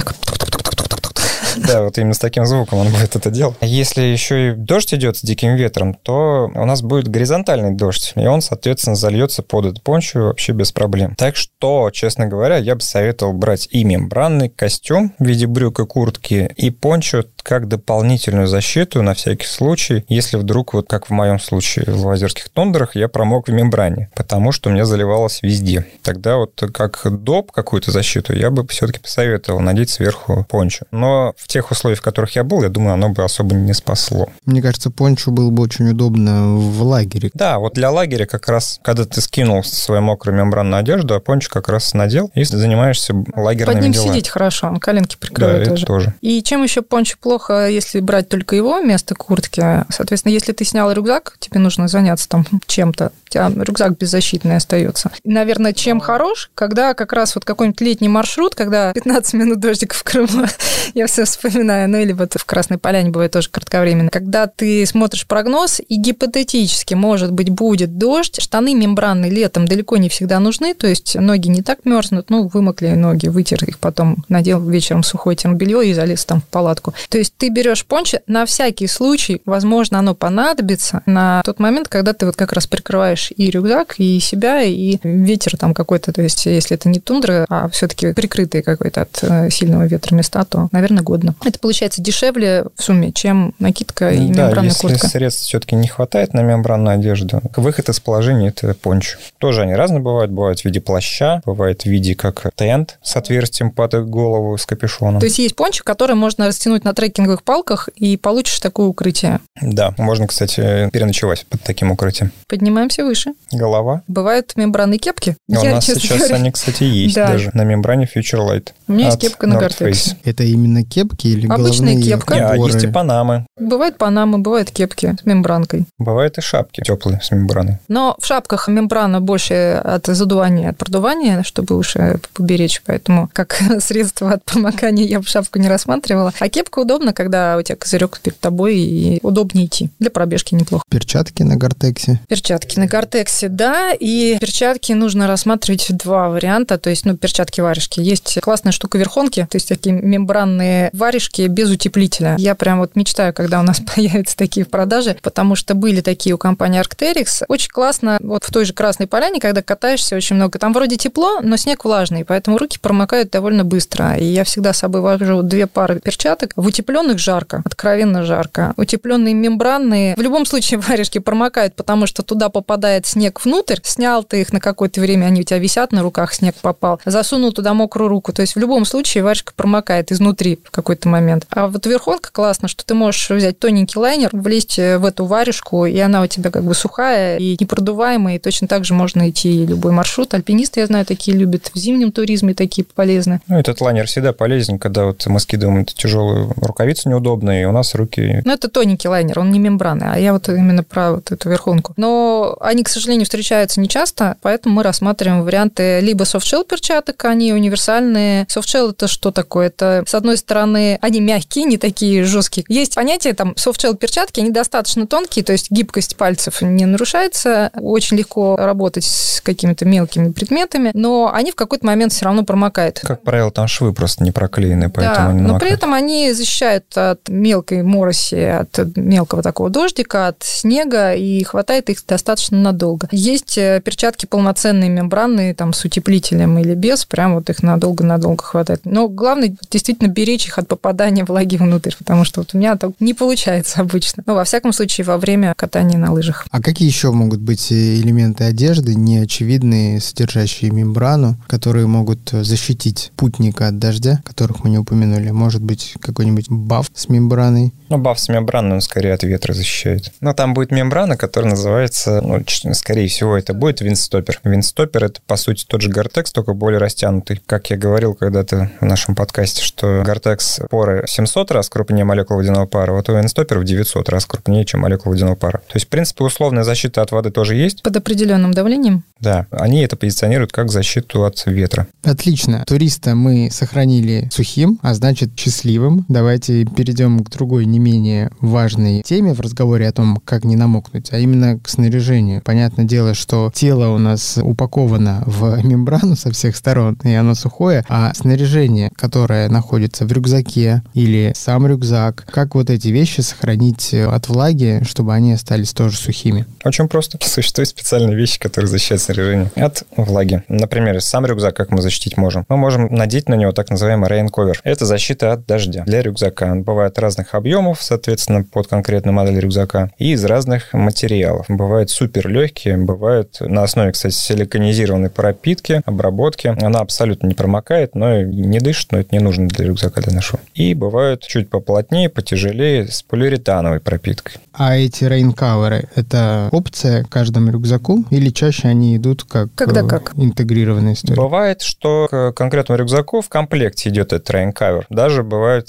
[SPEAKER 2] да, вот именно с таким звуком он будет это делать. Если еще и дождь идет с диким ветром, то у нас будет горизонтальный дождь, и он, соответственно, зальется под эту пончу вообще без проблем. Так что, честно говоря, я бы советовал брать и мембранный костюм в виде брюк и куртки, и пончо как дополнительную защиту на всякий случай, если вдруг, вот как в моем случае в лазерских тондерах, я промок в мембране, потому что мне заливалось везде. Тогда вот как доп какую-то защиту я бы все-таки посоветовал надеть сверху пончо. Но в тех условиях, в которых я был, я думаю, оно бы особо не спасло.
[SPEAKER 4] Мне кажется, пончо было бы очень удобно в лагере.
[SPEAKER 2] Да, вот для лагеря как раз, когда ты скинул свою мокрую мембранную одежду, а пончо как раз надел, и занимаешься лагерными
[SPEAKER 3] Под ним
[SPEAKER 2] делами.
[SPEAKER 3] сидеть хорошо, он коленки
[SPEAKER 2] Да,
[SPEAKER 3] прикрывает
[SPEAKER 2] это
[SPEAKER 3] тоже.
[SPEAKER 2] тоже.
[SPEAKER 3] И чем еще пончо плохо, если брать только его вместо куртки? Соответственно, если ты снял рюкзак, тебе нужно заняться там чем-то. У тебя рюкзак беззащитный остается. И, наверное, чем хорош, когда как раз вот какой-нибудь летний маршрут, когда 15 минут дождика в Крыму, я все вспоминаю, ну или вот в Красной Поляне бывает тоже кратковременно. Когда ты смотришь прогноз, и гипотетически, может быть, будет дождь, штаны мембранные летом далеко не всегда нужны, то есть ноги не так мерзнут, ну, вымокли ноги, вытер их потом, надел вечером сухое термобелье и залез там в палатку. То есть ты берешь пончо на всякий случай, возможно, оно понадобится на тот момент, когда ты вот как раз прикрываешь и рюкзак, и себя, и ветер там какой-то, то есть если это не тундра, а все-таки прикрытые какой-то от э, сильного ветра места, то, наверное, годно. Это получается дешевле в сумме, чем накидка и
[SPEAKER 2] да,
[SPEAKER 3] мембранная
[SPEAKER 2] если
[SPEAKER 3] куртка.
[SPEAKER 2] средств все-таки не хватает на мембранную одежду, выход из положения – это пончо. Тоже они разные бывают. Бывают в виде плаща, бывает в виде как тент с отверстием под голову, с капюшоном.
[SPEAKER 3] То есть есть пончо, который можно растянуть на трекинговых палках и получишь такое укрытие.
[SPEAKER 2] Да, можно, кстати, переночевать под таким укрытием.
[SPEAKER 3] Поднимаемся выше.
[SPEAKER 2] Голова.
[SPEAKER 3] Бывают мембраны кепки.
[SPEAKER 2] У
[SPEAKER 3] Я,
[SPEAKER 2] нас
[SPEAKER 3] честно
[SPEAKER 2] сейчас
[SPEAKER 3] говоря,
[SPEAKER 2] они, кстати, есть
[SPEAKER 3] Да.
[SPEAKER 2] даже на мембране Future Light.
[SPEAKER 3] У меня есть кепка на Гортексе.
[SPEAKER 4] Это именно кепки или
[SPEAKER 3] Обычная
[SPEAKER 4] головные
[SPEAKER 3] кепка.
[SPEAKER 2] Не, а есть и панамы.
[SPEAKER 3] Бывают панамы, бывают кепки с мембранкой.
[SPEAKER 2] Бывают и шапки теплые с мембраной.
[SPEAKER 3] Но в шапках мембрана больше от задувания, от продувания, чтобы уши поберечь, поэтому как средство от промокания я бы шапку не рассматривала. А кепка удобна, когда у тебя козырек перед тобой и удобнее идти. Для пробежки неплохо.
[SPEAKER 4] Перчатки на Гортексе.
[SPEAKER 3] Перчатки на Гортексе, да, и перчатки нужно рассматривать в два варианта, то есть, ну, перчатки-варежки. Есть классная штука верхонки, то есть такие мембранные варежки без утеплителя. Я прям вот мечтаю, когда у нас появятся такие в продаже, потому что были такие у компании Arcteryx. Очень классно вот в той же Красной Поляне, когда катаешься очень много. Там вроде тепло, но снег влажный, поэтому руки промокают довольно быстро. И я всегда с собой вожу две пары перчаток. В утепленных жарко, откровенно жарко. Утепленные мембранные, в любом случае варежки промокают, потому что туда попадает снег внутрь. Снял ты их на какое-то время, они у тебя висят на руках, снег попал. Засунул туда мокрую руку. То есть в любом случае варежка промокает изнутри в какой-то момент. А вот верхонка классно, что ты можешь взять тоненький лайнер, влезть в эту варежку, и она у тебя как бы сухая и непродуваемая, и точно так же можно идти любой маршрут. Альпинисты, я знаю, такие любят. В зимнем туризме такие полезны.
[SPEAKER 2] Ну, этот лайнер всегда полезен, когда вот мы скидываем эту тяжелую рукавицу неудобную, и у нас руки...
[SPEAKER 3] Ну, это тоненький лайнер, он не мембранный, а я вот именно про вот эту верхонку. Но они, к сожалению, встречаются нечасто, поэтому мы рассматриваем варианты либо софтшелл перчаток, они универсальные. Софтшелл это что такое? Это, с одной стороны, они мягкие, не такие жесткие. Есть понятие, там, софтшелл перчатки, они достаточно тонкие, то есть гибкость пальцев не нарушается, очень легко работать с какими-то мелкими предметами, но они в какой-то момент все равно промокают.
[SPEAKER 2] Как правило, там швы просто не проклеены, поэтому
[SPEAKER 3] Да,
[SPEAKER 2] они
[SPEAKER 3] но при этом они защищают от мелкой мороси, от мелкого такого дождика, от снега, и хватает их достаточно надолго. Есть э, перчатки полноценные, мембранные, там, с утеплителем или без, прям вот их надолго-надолго хватает. Но главное действительно беречь их от попадания влаги внутрь, потому что вот у меня так не получается обычно. Но, во всяком случае, во время катания на лыжах.
[SPEAKER 4] А какие еще могут быть э, элементы одежды, неочевидные, содержащие мембрану, которые могут э, защитить путника от дождя, которых мы не упомянули? Может быть, какой-нибудь баф с мембраной?
[SPEAKER 2] Ну, баф с мембраной, он скорее от ветра защищает. Но там будет мембрана, которая называется, ну, скорее всего, это будет винстопер. Винстопер — это, по сути, тот же Гортекс, только более растянутый. Как я говорил когда-то в нашем подкасте, что Гортекс поры 700 раз крупнее молекул водяного пара, вот у винстопер в 900 раз крупнее, чем молекула водяного пара. То есть, в принципе, условная защита от воды тоже есть.
[SPEAKER 3] Под определенным давлением
[SPEAKER 2] Да, они это позиционируют как защиту от ветра.
[SPEAKER 4] Отлично. Туриста мы сохранили сухим, а значит счастливым. Давайте перейдем к другой не менее важной теме в разговоре о том, как не намокнуть, а именно к снаряжению. Понятное дело, что тело у нас упаковано в мембрану со всех сторон, и оно сухое, а снаряжение, которое находится в рюкзаке или сам рюкзак, как вот эти вещи сохранить от влаги, чтобы они остались тоже сухими?
[SPEAKER 2] Очень просто. Существуют специальные вещи, которые защищают снаряжение от влаги. Например, сам рюкзак, как мы защитить можем? Мы можем надеть на него так называемый rain cover. Это защита от дождя для рюкзака. Он бывает разных объемов, соответственно, под конкретную модель рюкзака, и из разных материалов. Бывают супер легкие, бывают на основе, кстати, силиконизированной пропитки, обработки. Она абсолютно не промокает, но и не дышит, но это не нужно для рюкзака для нашего. И бывают чуть поплотнее, потяжелее, с полиуретановой пропиткой.
[SPEAKER 4] А эти rain cover ы — это опция каждому рюкзаку или чаще они идут как,
[SPEAKER 3] Когда
[SPEAKER 4] э,
[SPEAKER 3] как.
[SPEAKER 4] интегрированная история?
[SPEAKER 2] Бывает, что к конкретному рюкзаку в комплекте идет этот rain cover. Даже бывает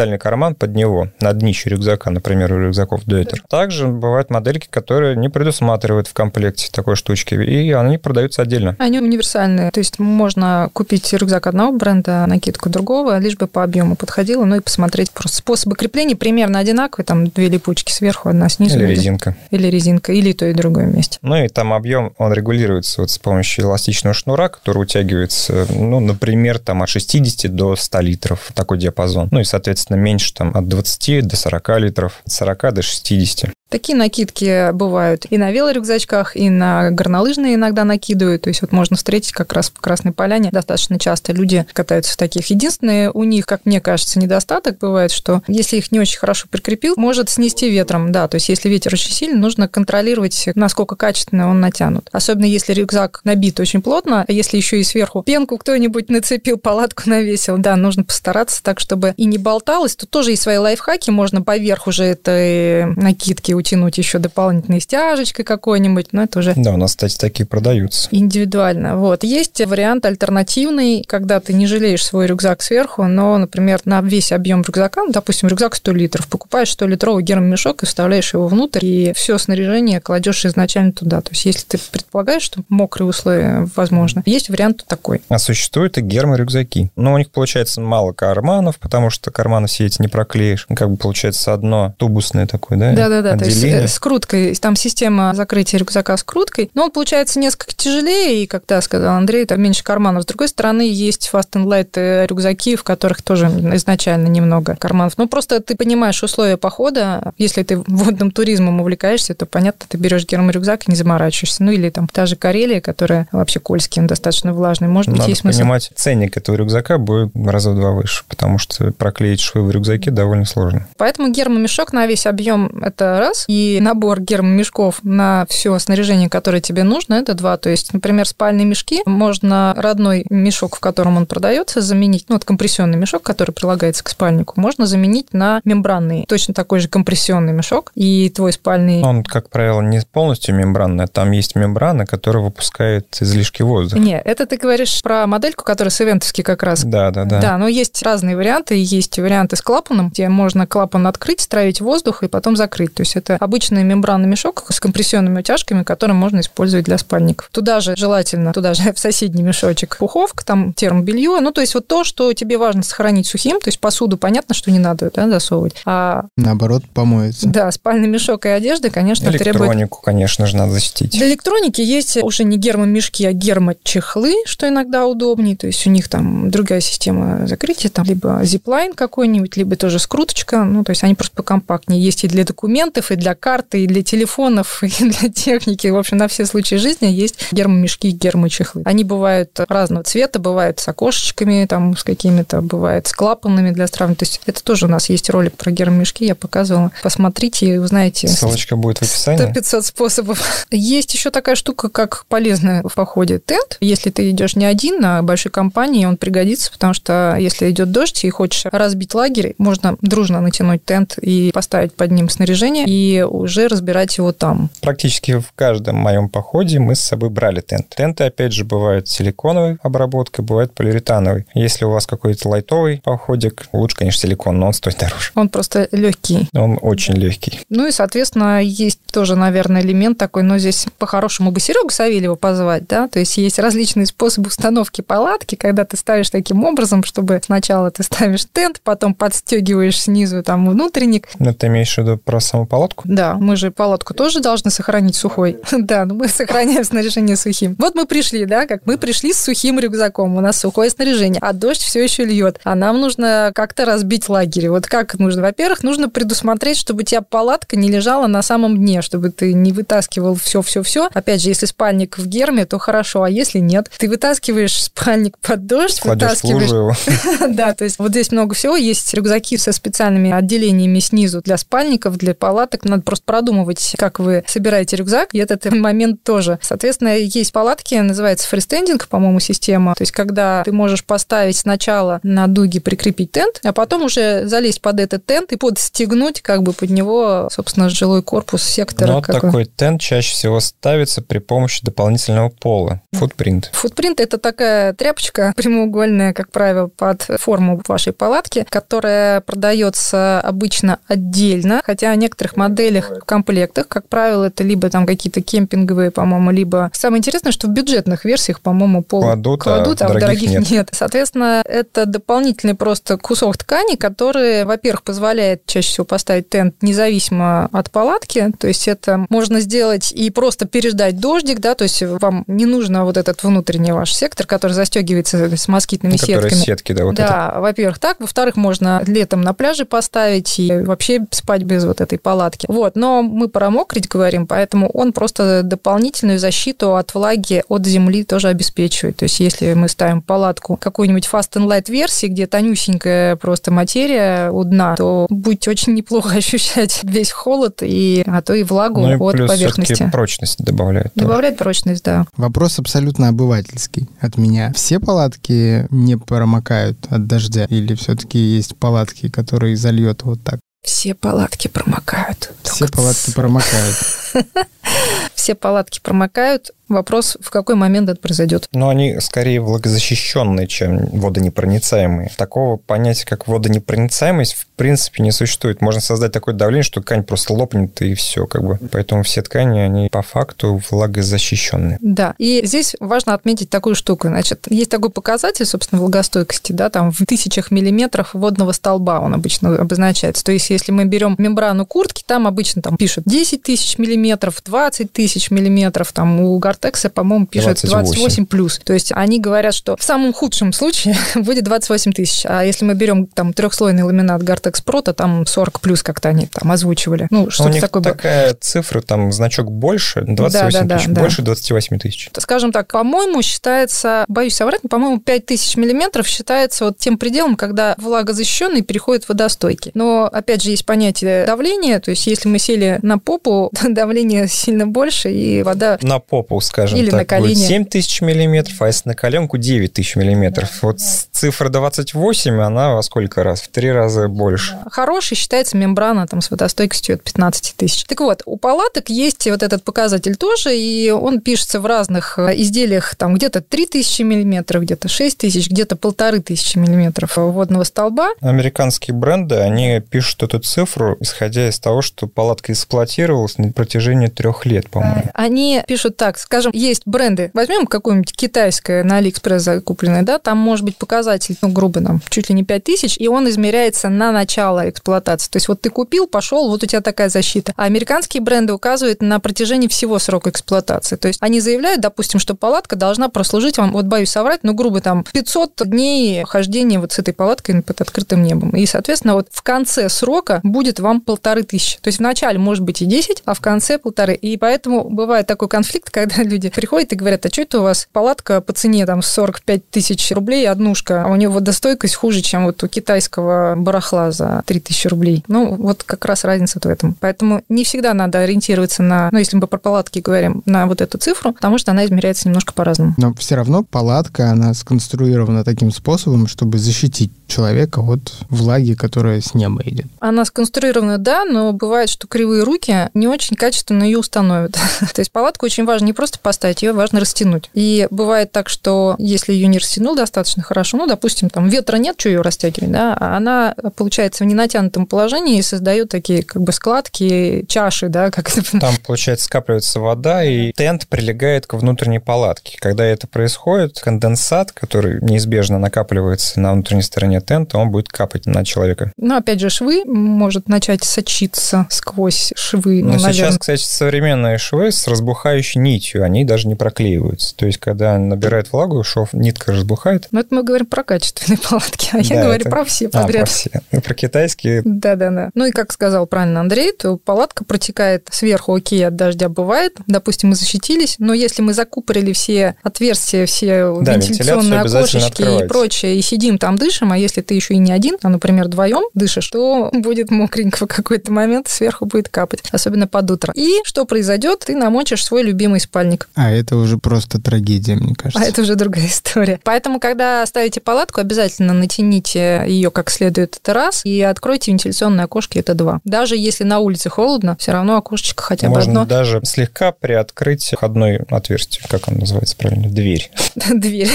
[SPEAKER 2] специальный карман под него, на днище рюкзака, например, у рюкзаков Deuter. Также бывают модельки, которые не предусматривают в комплекте такой штучки, и они продаются отдельно.
[SPEAKER 3] Они универсальные, то есть можно купить рюкзак одного бренда, накидку другого, лишь бы по объему подходило, ну и посмотреть просто способы крепления примерно одинаковые, там две липучки сверху, одна снизу.
[SPEAKER 2] Или
[SPEAKER 3] или-
[SPEAKER 2] резинка.
[SPEAKER 3] Или резинка, или то и другое вместе.
[SPEAKER 2] Ну и там объем, он регулируется вот с помощью эластичного шнура, который утягивается, ну, например, там от 60 до 100 литров, такой диапазон. Ну и, соответственно, меньше там от 20 до 40 литров, от 40 до 60.
[SPEAKER 3] Такие накидки бывают и на велорюкзачках, и на горнолыжные иногда накидывают. То есть вот можно встретить как раз в Красной Поляне достаточно часто люди катаются в таких. Единственное, у них, как мне кажется, недостаток бывает, что если их не очень хорошо прикрепил, может снести ветром, да. То есть если ветер очень сильный, нужно контролировать, насколько качественно он натянут. Особенно если рюкзак набит очень плотно, а если еще и сверху пенку кто-нибудь нацепил, палатку навесил, да, нужно постараться так, чтобы и не болталось. Тут тоже есть свои лайфхаки, можно поверх уже этой накидки утянуть еще дополнительной стяжечкой какой-нибудь, но это уже...
[SPEAKER 2] Да, у нас, кстати, такие продаются.
[SPEAKER 3] Индивидуально. Вот. Есть вариант альтернативный, когда ты не жалеешь свой рюкзак сверху, но, например, на весь объем рюкзака, ну, допустим, рюкзак 100 литров, покупаешь 100-литровый гермомешок и вставляешь его внутрь, и все снаряжение кладешь изначально туда. То есть, если ты предполагаешь, что мокрые условия возможно, есть вариант такой.
[SPEAKER 2] А существуют и герморюкзаки. Но у них, получается, мало карманов, потому что карманы все эти не проклеишь. Ну, как бы получается одно тубусное такое, да?
[SPEAKER 3] Да-да-да, то э, с круткой. Там система закрытия рюкзака с круткой. Но он получается несколько тяжелее, и, как да, сказал Андрей, там меньше карманов. С другой стороны, есть Fast and Light э, рюкзаки, в которых тоже изначально немного карманов. Ну, просто ты понимаешь условия похода. Если ты водным туризмом увлекаешься, то, понятно, ты берешь герморюкзак и не заморачиваешься. Ну, или там та же Карелия, которая вообще Кольский, он достаточно влажный. Может быть,
[SPEAKER 2] Надо
[SPEAKER 3] есть смысл.
[SPEAKER 2] понимать, ценник этого рюкзака будет раза в два выше, потому что проклеить швы в рюкзаке довольно сложно.
[SPEAKER 3] Поэтому гермомешок на весь объем – это раз, и набор гермомешков на все снаряжение, которое тебе нужно, это два. То есть, например, спальные мешки можно родной мешок, в котором он продается, заменить, ну, вот компрессионный мешок, который прилагается к спальнику, можно заменить на мембранный, точно такой же компрессионный мешок, и твой спальный...
[SPEAKER 2] Он, как правило, не полностью мембранный, там есть мембрана, которая выпускает излишки воздуха.
[SPEAKER 3] Не, это ты говоришь про модельку, которая с ивентовский как раз.
[SPEAKER 2] Да, да, да.
[SPEAKER 3] Да, но есть разные варианты. Есть варианты с клапаном, где можно клапан открыть, стравить воздух и потом закрыть. То есть это обычный мембранный мешок с компрессионными утяжками, который можно использовать для спальников. Туда же желательно, туда же в соседний мешочек пуховка, там термобелье. Ну, то есть вот то, что тебе важно сохранить сухим, то есть посуду понятно, что не надо да, засовывать. А
[SPEAKER 4] Наоборот, помоется.
[SPEAKER 3] да, спальный мешок и одежда, конечно, требуют
[SPEAKER 2] Электронику, конечно же, надо защитить.
[SPEAKER 3] для электроники есть уже не гермомешки, а гермочехлы, что иногда удобнее. То есть у них там другая система закрытия, там либо зиплайн какой-нибудь, либо тоже скруточка. Ну, то есть они просто покомпактнее. Есть и для документов, и для карты, и для телефонов, и для техники. В общем, на все случаи жизни есть гермомешки и гермочехлы. Они бывают разного цвета, бывают с окошечками, там, с какими-то, бывает с клапанами для стравливания. То есть это тоже у нас есть ролик про гермомешки, я показывала. Посмотрите и узнаете.
[SPEAKER 2] Ссылочка будет в описании.
[SPEAKER 3] 100-500 способов. Есть еще такая штука, как полезная в походе тент. Если ты идешь не один, а большой компании, он пригодится, потому что если идет дождь и хочешь разбить лагерь, можно дружно натянуть тент и поставить под ним снаряжение и уже разбирать его там.
[SPEAKER 2] Практически в каждом моем походе мы с собой брали тент. Тенты, опять же, бывают силиконовой обработкой, бывают полиуретановой. Если у вас какой-то лайтовый походик, лучше, конечно, силикон, но он стоит дороже.
[SPEAKER 3] Он просто легкий.
[SPEAKER 2] Он очень легкий.
[SPEAKER 3] Ну и, соответственно, есть тоже, наверное, элемент такой, но здесь по-хорошему бы Серегу Савельева позвать, да, то есть есть различные способы установки палатки, когда ты ставишь таким образом, чтобы сначала ты ставишь тент, потом подстегиваешь снизу там внутренник.
[SPEAKER 2] Ну, ты имеешь в виду про саму палатку?
[SPEAKER 3] Да, мы же палатку тоже должны сохранить сухой. Да, но мы сохраняем снаряжение сухим. Вот мы пришли, да, как мы пришли с сухим рюкзаком, у нас сухое снаряжение, а дождь все еще льет, а нам нужно как-то разбить лагерь. Вот как нужно? Во-первых, нужно предусмотреть, чтобы у тебя палатка не лежала на самом дне, чтобы ты не вытаскивал все-все-все. Опять же, если спальник в герме, то хорошо, а если нет, ты вытаскиваешь спальник под дождь,
[SPEAKER 2] Кладешь
[SPEAKER 3] вытаскиваешь... Да, то есть вот здесь много всего. Есть рюкзаки со специальными отделениями снизу для спальников, для палаток. Надо просто продумывать, как вы собираете рюкзак, и этот момент тоже. Соответственно, есть палатки, называется фристендинг, по-моему, система. То есть когда ты можешь поставить сначала на дуги прикрепить тент, а потом уже залезть под этот тент и подстегнуть как бы под него, собственно, жилой корпус сектора.
[SPEAKER 2] Но
[SPEAKER 3] какой.
[SPEAKER 2] такой тент чаще всего ставится при помощи дополнительного пола. Футпринт.
[SPEAKER 3] Футпринт – это такая тряпочка прямоугольная, как правило, под форму вашей палатки, которая продается обычно отдельно, хотя некоторых моделях в комплектах, как правило, это либо там какие-то кемпинговые, по-моему, либо... Самое интересное, что в бюджетных версиях, по-моему, пол
[SPEAKER 2] Кладут, а
[SPEAKER 3] а в
[SPEAKER 2] дорогих
[SPEAKER 3] дорогих
[SPEAKER 2] нет.
[SPEAKER 3] нет. Соответственно, это дополнительный просто кусок ткани, который, во-первых, позволяет чаще всего поставить тент независимо от палатки, то есть это можно сделать и просто переждать дождик, да, то есть вам не нужно вот этот внутренний ваш сектор, который застегивается с москитными
[SPEAKER 2] Которые
[SPEAKER 3] сетками.
[SPEAKER 2] сетки, да, вот это.
[SPEAKER 3] да, во-первых, так. Во-вторых, можно летом на пляже поставить и вообще спать без вот этой палатки. Палатки. Вот, но мы про мокрить говорим, поэтому он просто дополнительную защиту от влаги от земли тоже обеспечивает. То есть если мы ставим палатку какой-нибудь fast and light версии, где тонюсенькая просто материя у дна, то будете очень неплохо ощущать весь холод и, а то и влагу
[SPEAKER 2] ну и
[SPEAKER 3] от
[SPEAKER 2] плюс
[SPEAKER 3] поверхности.
[SPEAKER 2] прочность добавляет.
[SPEAKER 3] Добавляет тоже. прочность, да.
[SPEAKER 4] Вопрос абсолютно обывательский от меня. Все палатки не промокают от дождя или все-таки есть палатки, которые зальет вот так?
[SPEAKER 3] Все палатки промокают.
[SPEAKER 4] Все палатки промокают.
[SPEAKER 3] Все палатки промокают. Вопрос, в какой момент это произойдет.
[SPEAKER 2] Но они скорее влагозащищенные, чем водонепроницаемые. Такого понятия, как водонепроницаемость, в принципе, не существует. Можно создать такое давление, что ткань просто лопнет, и все. Как бы. Поэтому все ткани, они по факту влагозащищенные.
[SPEAKER 3] Да. И здесь важно отметить такую штуку. Значит, есть такой показатель, собственно, влагостойкости, да, там в тысячах миллиметров водного столба он обычно обозначается. То есть, если мы берем мембрану куртки, там обычно там пишут 10 тысяч миллиметров, 20 тысяч миллиметров, там у Гортекса, по-моему, пишут 28. 28 плюс. То есть они говорят, что в самом худшем случае будет 28 тысяч. А если мы берем там трехслойный ламинат Гортекс Pro, то там 40 плюс как-то они там озвучивали. Ну, что-то
[SPEAKER 2] у них
[SPEAKER 3] такое.
[SPEAKER 2] такая цифра, там значок больше, 28 да, да, тысяч, да, больше да. 28 тысяч.
[SPEAKER 3] Скажем так, по-моему, считается, боюсь соврать, но, по-моему, 5 тысяч миллиметров считается вот тем пределом, когда влагозащищенный переходит в водостойкий. Но, опять же, есть понятие давления, то есть если мы сели на попу, давление сильно больше, и вода...
[SPEAKER 2] На попу, скажем
[SPEAKER 3] Или
[SPEAKER 2] так,
[SPEAKER 3] на
[SPEAKER 2] будет 7 тысяч миллиметров, а если на коленку 9 тысяч миллиметров. Вот цифра 28, она во сколько раз? В три раза больше.
[SPEAKER 3] Хороший считается мембрана там, с водостойкостью от 15 тысяч. Так вот, у палаток есть вот этот показатель тоже, и он пишется в разных э, изделиях, там где-то 3 тысячи миллиметров, где-то 6 тысяч, где-то полторы тысячи миллиметров водного столба.
[SPEAKER 2] Американские бренды, они пишут эту цифру, исходя из того, что палатка эксплуатировалась на протяжении трех лет, по-моему.
[SPEAKER 3] Они пишут так, скажем, есть бренды, возьмем какое-нибудь китайское на Алиэкспресс закупленное, да, там может быть показатель, ну, грубо нам, чуть ли не 5 тысяч, и он измеряется на начало эксплуатации. То есть вот ты купил, пошел, вот у тебя такая защита. А американские бренды указывают на протяжении всего срока эксплуатации. То есть они заявляют, допустим, что палатка должна прослужить вам, вот боюсь соврать, ну, грубо там 500 дней хождения вот с этой палаткой под открытым небом. И, соответственно, вот в конце срока будет вам полторы тысячи. То есть в начале может быть и 10, а в конце полторы. И поэтому бывает такой конфликт, когда люди приходят и говорят, а что это у вас палатка по цене там 45 тысяч рублей, однушка, а у нее водостойкость хуже, чем вот у китайского барахла за 3 тысячи рублей. Ну, вот как раз разница в этом. Поэтому не всегда надо ориентироваться на, ну, если мы про палатки говорим, на вот эту цифру, потому что она измеряется немножко по-разному.
[SPEAKER 4] Но все равно палатка, она сконструирована таким способом, чтобы защитить человека от влаги, которая с неба идет.
[SPEAKER 3] Она сконструирована, да, но бывает, что кривые руки не очень качественно ее установят. То есть палатку очень важно не просто поставить, ее важно растянуть. И бывает так, что если ее не растянул достаточно хорошо, ну, допустим, там ветра нет, что ее растягивать, да, а она получается в ненатянутом положении и создает такие как бы складки, чаши, да, как это...
[SPEAKER 2] Там, получается, скапливается вода, и тент прилегает к внутренней палатке. Когда это происходит, конденсат, который неизбежно накапливается на внутренней стороне тента, он будет капать на человека.
[SPEAKER 3] Ну, опять же, швы может начать сочиться сквозь швы.
[SPEAKER 2] Ну,
[SPEAKER 3] ну
[SPEAKER 2] сейчас,
[SPEAKER 3] наверное.
[SPEAKER 2] кстати, современные швы с разбухающей нитью, они даже не проклеиваются. То есть, когда набирает влагу, шов, нитка разбухает.
[SPEAKER 3] Но это мы говорим про качественные палатки, а я
[SPEAKER 2] Да,
[SPEAKER 3] говорю
[SPEAKER 2] это-
[SPEAKER 3] про все
[SPEAKER 2] А,
[SPEAKER 3] подряд.
[SPEAKER 2] про все. Ну, Про китайские
[SPEAKER 3] Да-да-да. Ну и как сказал правильно Андрей, то палатка протекает сверху, окей, от дождя бывает. Допустим, мы защитились, но если мы закупорили все отверстия, все
[SPEAKER 2] Да,
[SPEAKER 3] вентиляционные окошечки и прочее, и сидим там дышим, а если ты еще и не один, а, например, вдвоем дышишь, то будет мокренько в какой-то момент, сверху будет капать, особенно под утро. И что произойдет? Ты намочишь свой любимый спальник.
[SPEAKER 4] А это уже просто трагедия, мне кажется.
[SPEAKER 3] А это уже другая история. Поэтому, когда ставите палатку, обязательно натяните ее как следует, это раз, и откройте вентиляционные окошки, это два. Даже если на улице холодно, все равно окошечко хотя бы
[SPEAKER 2] можно
[SPEAKER 3] одно.
[SPEAKER 2] даже слегка приоткрыть входное отверстие, как оно называется правильно, дверь.
[SPEAKER 3] Дверь.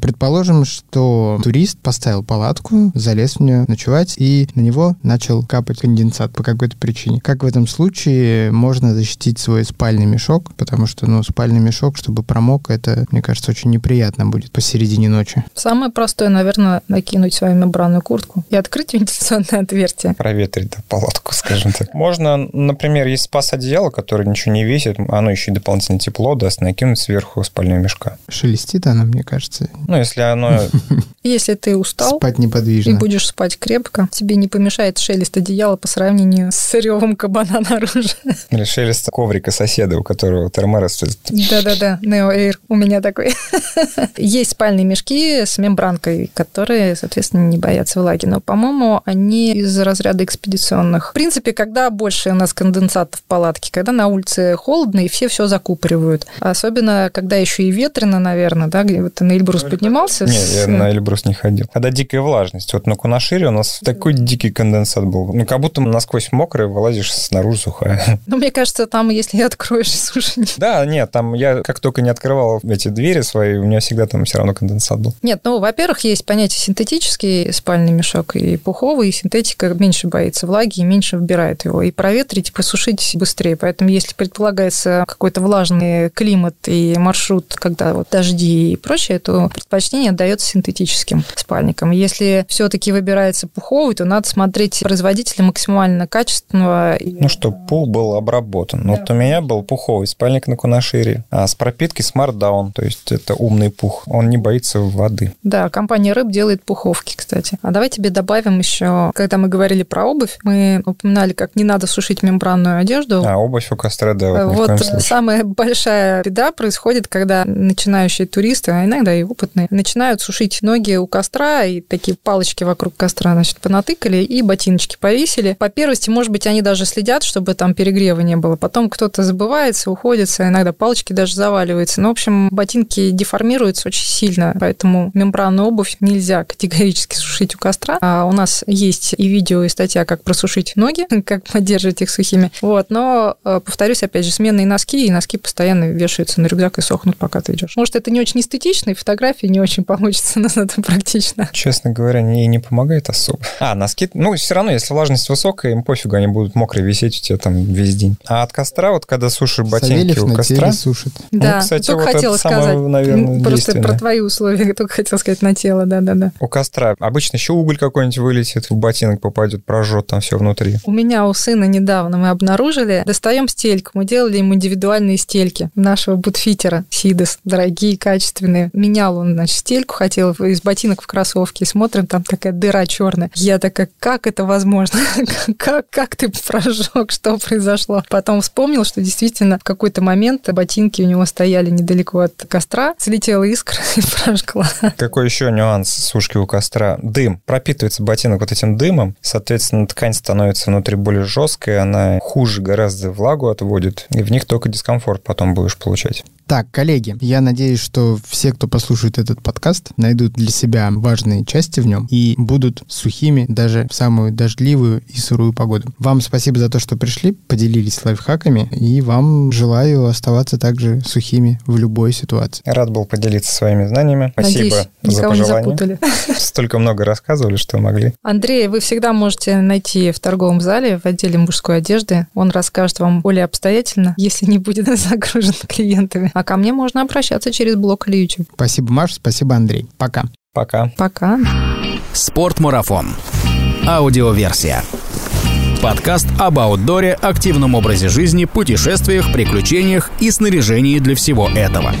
[SPEAKER 4] Предположим, что турист поставил палатку, залез в нее ночевать, и на него начал капать конденсат по какой-то причине. Как в этом случае можно защитить свой спальный мешок? Потому что, ну, спальный мешок, чтобы промок, это, мне кажется, очень неприятно будет посередине ночи.
[SPEAKER 3] Самое простое, наверное, накинуть свою мембранную куртку и открыть вентиляционное отверстие.
[SPEAKER 2] Проветрить да, палатку, скажем так. Можно, например, есть спас-одеяло, которое ничего не весит, оно еще и дополнительно тепло даст, накинуть сверху спального мешка.
[SPEAKER 4] Шелестит она, мне кажется.
[SPEAKER 2] Ну, если оно...
[SPEAKER 3] Если ты устал,
[SPEAKER 4] Спать лежать неподвижно.
[SPEAKER 3] И будешь спать крепко. Тебе не помешает шелест одеяла по сравнению с ревом кабана наружу.
[SPEAKER 2] Или шелест коврика соседа, у которого терморез.
[SPEAKER 3] Да-да-да, Neo Air у меня такой. Есть спальные мешки с мембранкой, которые, соответственно, не боятся влаги. Но, по-моему, они из разряда экспедиционных. В принципе, когда больше у нас конденсат в палатке, когда на улице холодно, и все все закупоривают. Особенно, когда еще и ветрено, наверное, да, где ты на Эльбрус поднимался.
[SPEAKER 2] Не, я на Эльбрус не ходил. Когда дикая влажность. Вот на Кунашире у нас такой дикий конденсат был. Ну, как будто насквозь мокрый, вылазишь снаружи сухая.
[SPEAKER 3] Ну, мне кажется, там, если откроешь суши...
[SPEAKER 2] Да, нет, там я как только не открывал эти двери свои, у меня всегда там все равно конденсат был.
[SPEAKER 3] Нет, ну, во-первых, есть понятие синтетический спальный мешок и пуховый, и синтетика меньше боится влаги и меньше вбирает его. И проветрить, и просушить быстрее. Поэтому, если предполагается какой-то влажный климат и маршрут, когда вот дожди и прочее, то предпочтение отдается синтетическим спальникам. Если все-таки выбирается пуховый, то надо смотреть производителя максимально качественного.
[SPEAKER 2] Ну, что пул был обработан. Да. Вот у меня был пуховый спальник на Кунашире, а с пропиткой Smart Down, то есть это умный пух. Он не боится воды.
[SPEAKER 3] Да, компания Рыб делает пуховки, кстати. А давай тебе добавим еще, когда мы говорили про обувь, мы упоминали, как не надо сушить мембранную одежду.
[SPEAKER 2] А, обувь у костра, да.
[SPEAKER 3] Вот, вот самая большая беда происходит, когда начинающие туристы, а иногда и опытные, начинают сушить ноги у костра, и такие палочки вокруг костра, значит, понатыкали, и ботиночки повесили. По первости, может быть, они даже следят, чтобы там перегрева не было. Потом кто-то забывается, уходится, иногда палочки даже заваливаются. Ну, в общем, ботинки деформируются очень сильно, поэтому мембранную обувь нельзя категорически сушить у костра. А у нас есть и видео, и статья, как просушить ноги, как поддерживать их сухими. Вот, но, э, повторюсь, опять же, сменные носки, и носки постоянно вешаются на рюкзак и сохнут, пока ты идешь. Может, это не очень эстетично, и фотографии не очень получится, но это практично.
[SPEAKER 2] Честно говоря, не, не помогает особо. А, носки, ну, все равно, если влажность высокая, им пофигу, они будут мокрые висеть у тебя там весь день. А от костра, вот когда сушишь ботинки
[SPEAKER 4] Савельев
[SPEAKER 2] у костра...
[SPEAKER 4] сушит.
[SPEAKER 3] Да,
[SPEAKER 2] ну, кстати,
[SPEAKER 3] только
[SPEAKER 2] вот
[SPEAKER 3] хотела
[SPEAKER 2] это самое,
[SPEAKER 3] сказать.
[SPEAKER 2] наверное,
[SPEAKER 3] Просто про твои условия, только хотела сказать на тело, да-да-да.
[SPEAKER 2] У костра обычно еще уголь какой-нибудь вылетит, в ботинок попадет, прожжет там все внутри.
[SPEAKER 3] У меня у сына недавно мы обнаружили, достаем стельку, мы делали ему индивидуальные стельки нашего бутфитера Сидес, дорогие, качественные. Менял он, значит, стельку, хотел из ботинок в кроссовки, смотрим, там такая дыра черная. Я такая, как это возможно? как, как ты прожег, что произошло? Потом вспомнил, что действительно в какой-то момент ботинки у него стояли недалеко от костра, слетела искра и прожгла.
[SPEAKER 2] Какой еще нюанс сушки у костра? Дым. Пропитывается ботинок вот этим дымом, соответственно, ткань становится внутри более жесткой, она хуже гораздо влагу отводит, и в них только дискомфорт потом будешь получать.
[SPEAKER 4] Так, коллеги, я надеюсь, что все, кто послушает этот подкаст, найдут для себя важные части в нем и будут сухими даже в самую дождливую и сырую погоду. Вам спасибо за то, что пришли, поделились лайфхаками, и вам желаю оставаться также сухими в любой ситуации.
[SPEAKER 2] Рад был поделиться своими знаниями. Спасибо
[SPEAKER 3] Надеюсь,
[SPEAKER 2] за пожелания.
[SPEAKER 3] запутали.
[SPEAKER 2] Столько много рассказывали, что могли.
[SPEAKER 3] Андрей, вы всегда можете найти в торговом зале в отделе мужской одежды. Он расскажет вам более обстоятельно, если не будет загружен клиентами. А ко мне можно обращаться через блог или YouTube.
[SPEAKER 4] Спасибо, Маш, спасибо, Андрей. Пока.
[SPEAKER 2] Пока.
[SPEAKER 3] Пока.
[SPEAKER 1] Спортмарафон. Аудиоверсия. Подкаст об аутдоре, активном образе жизни, путешествиях, приключениях и снаряжении для всего этого.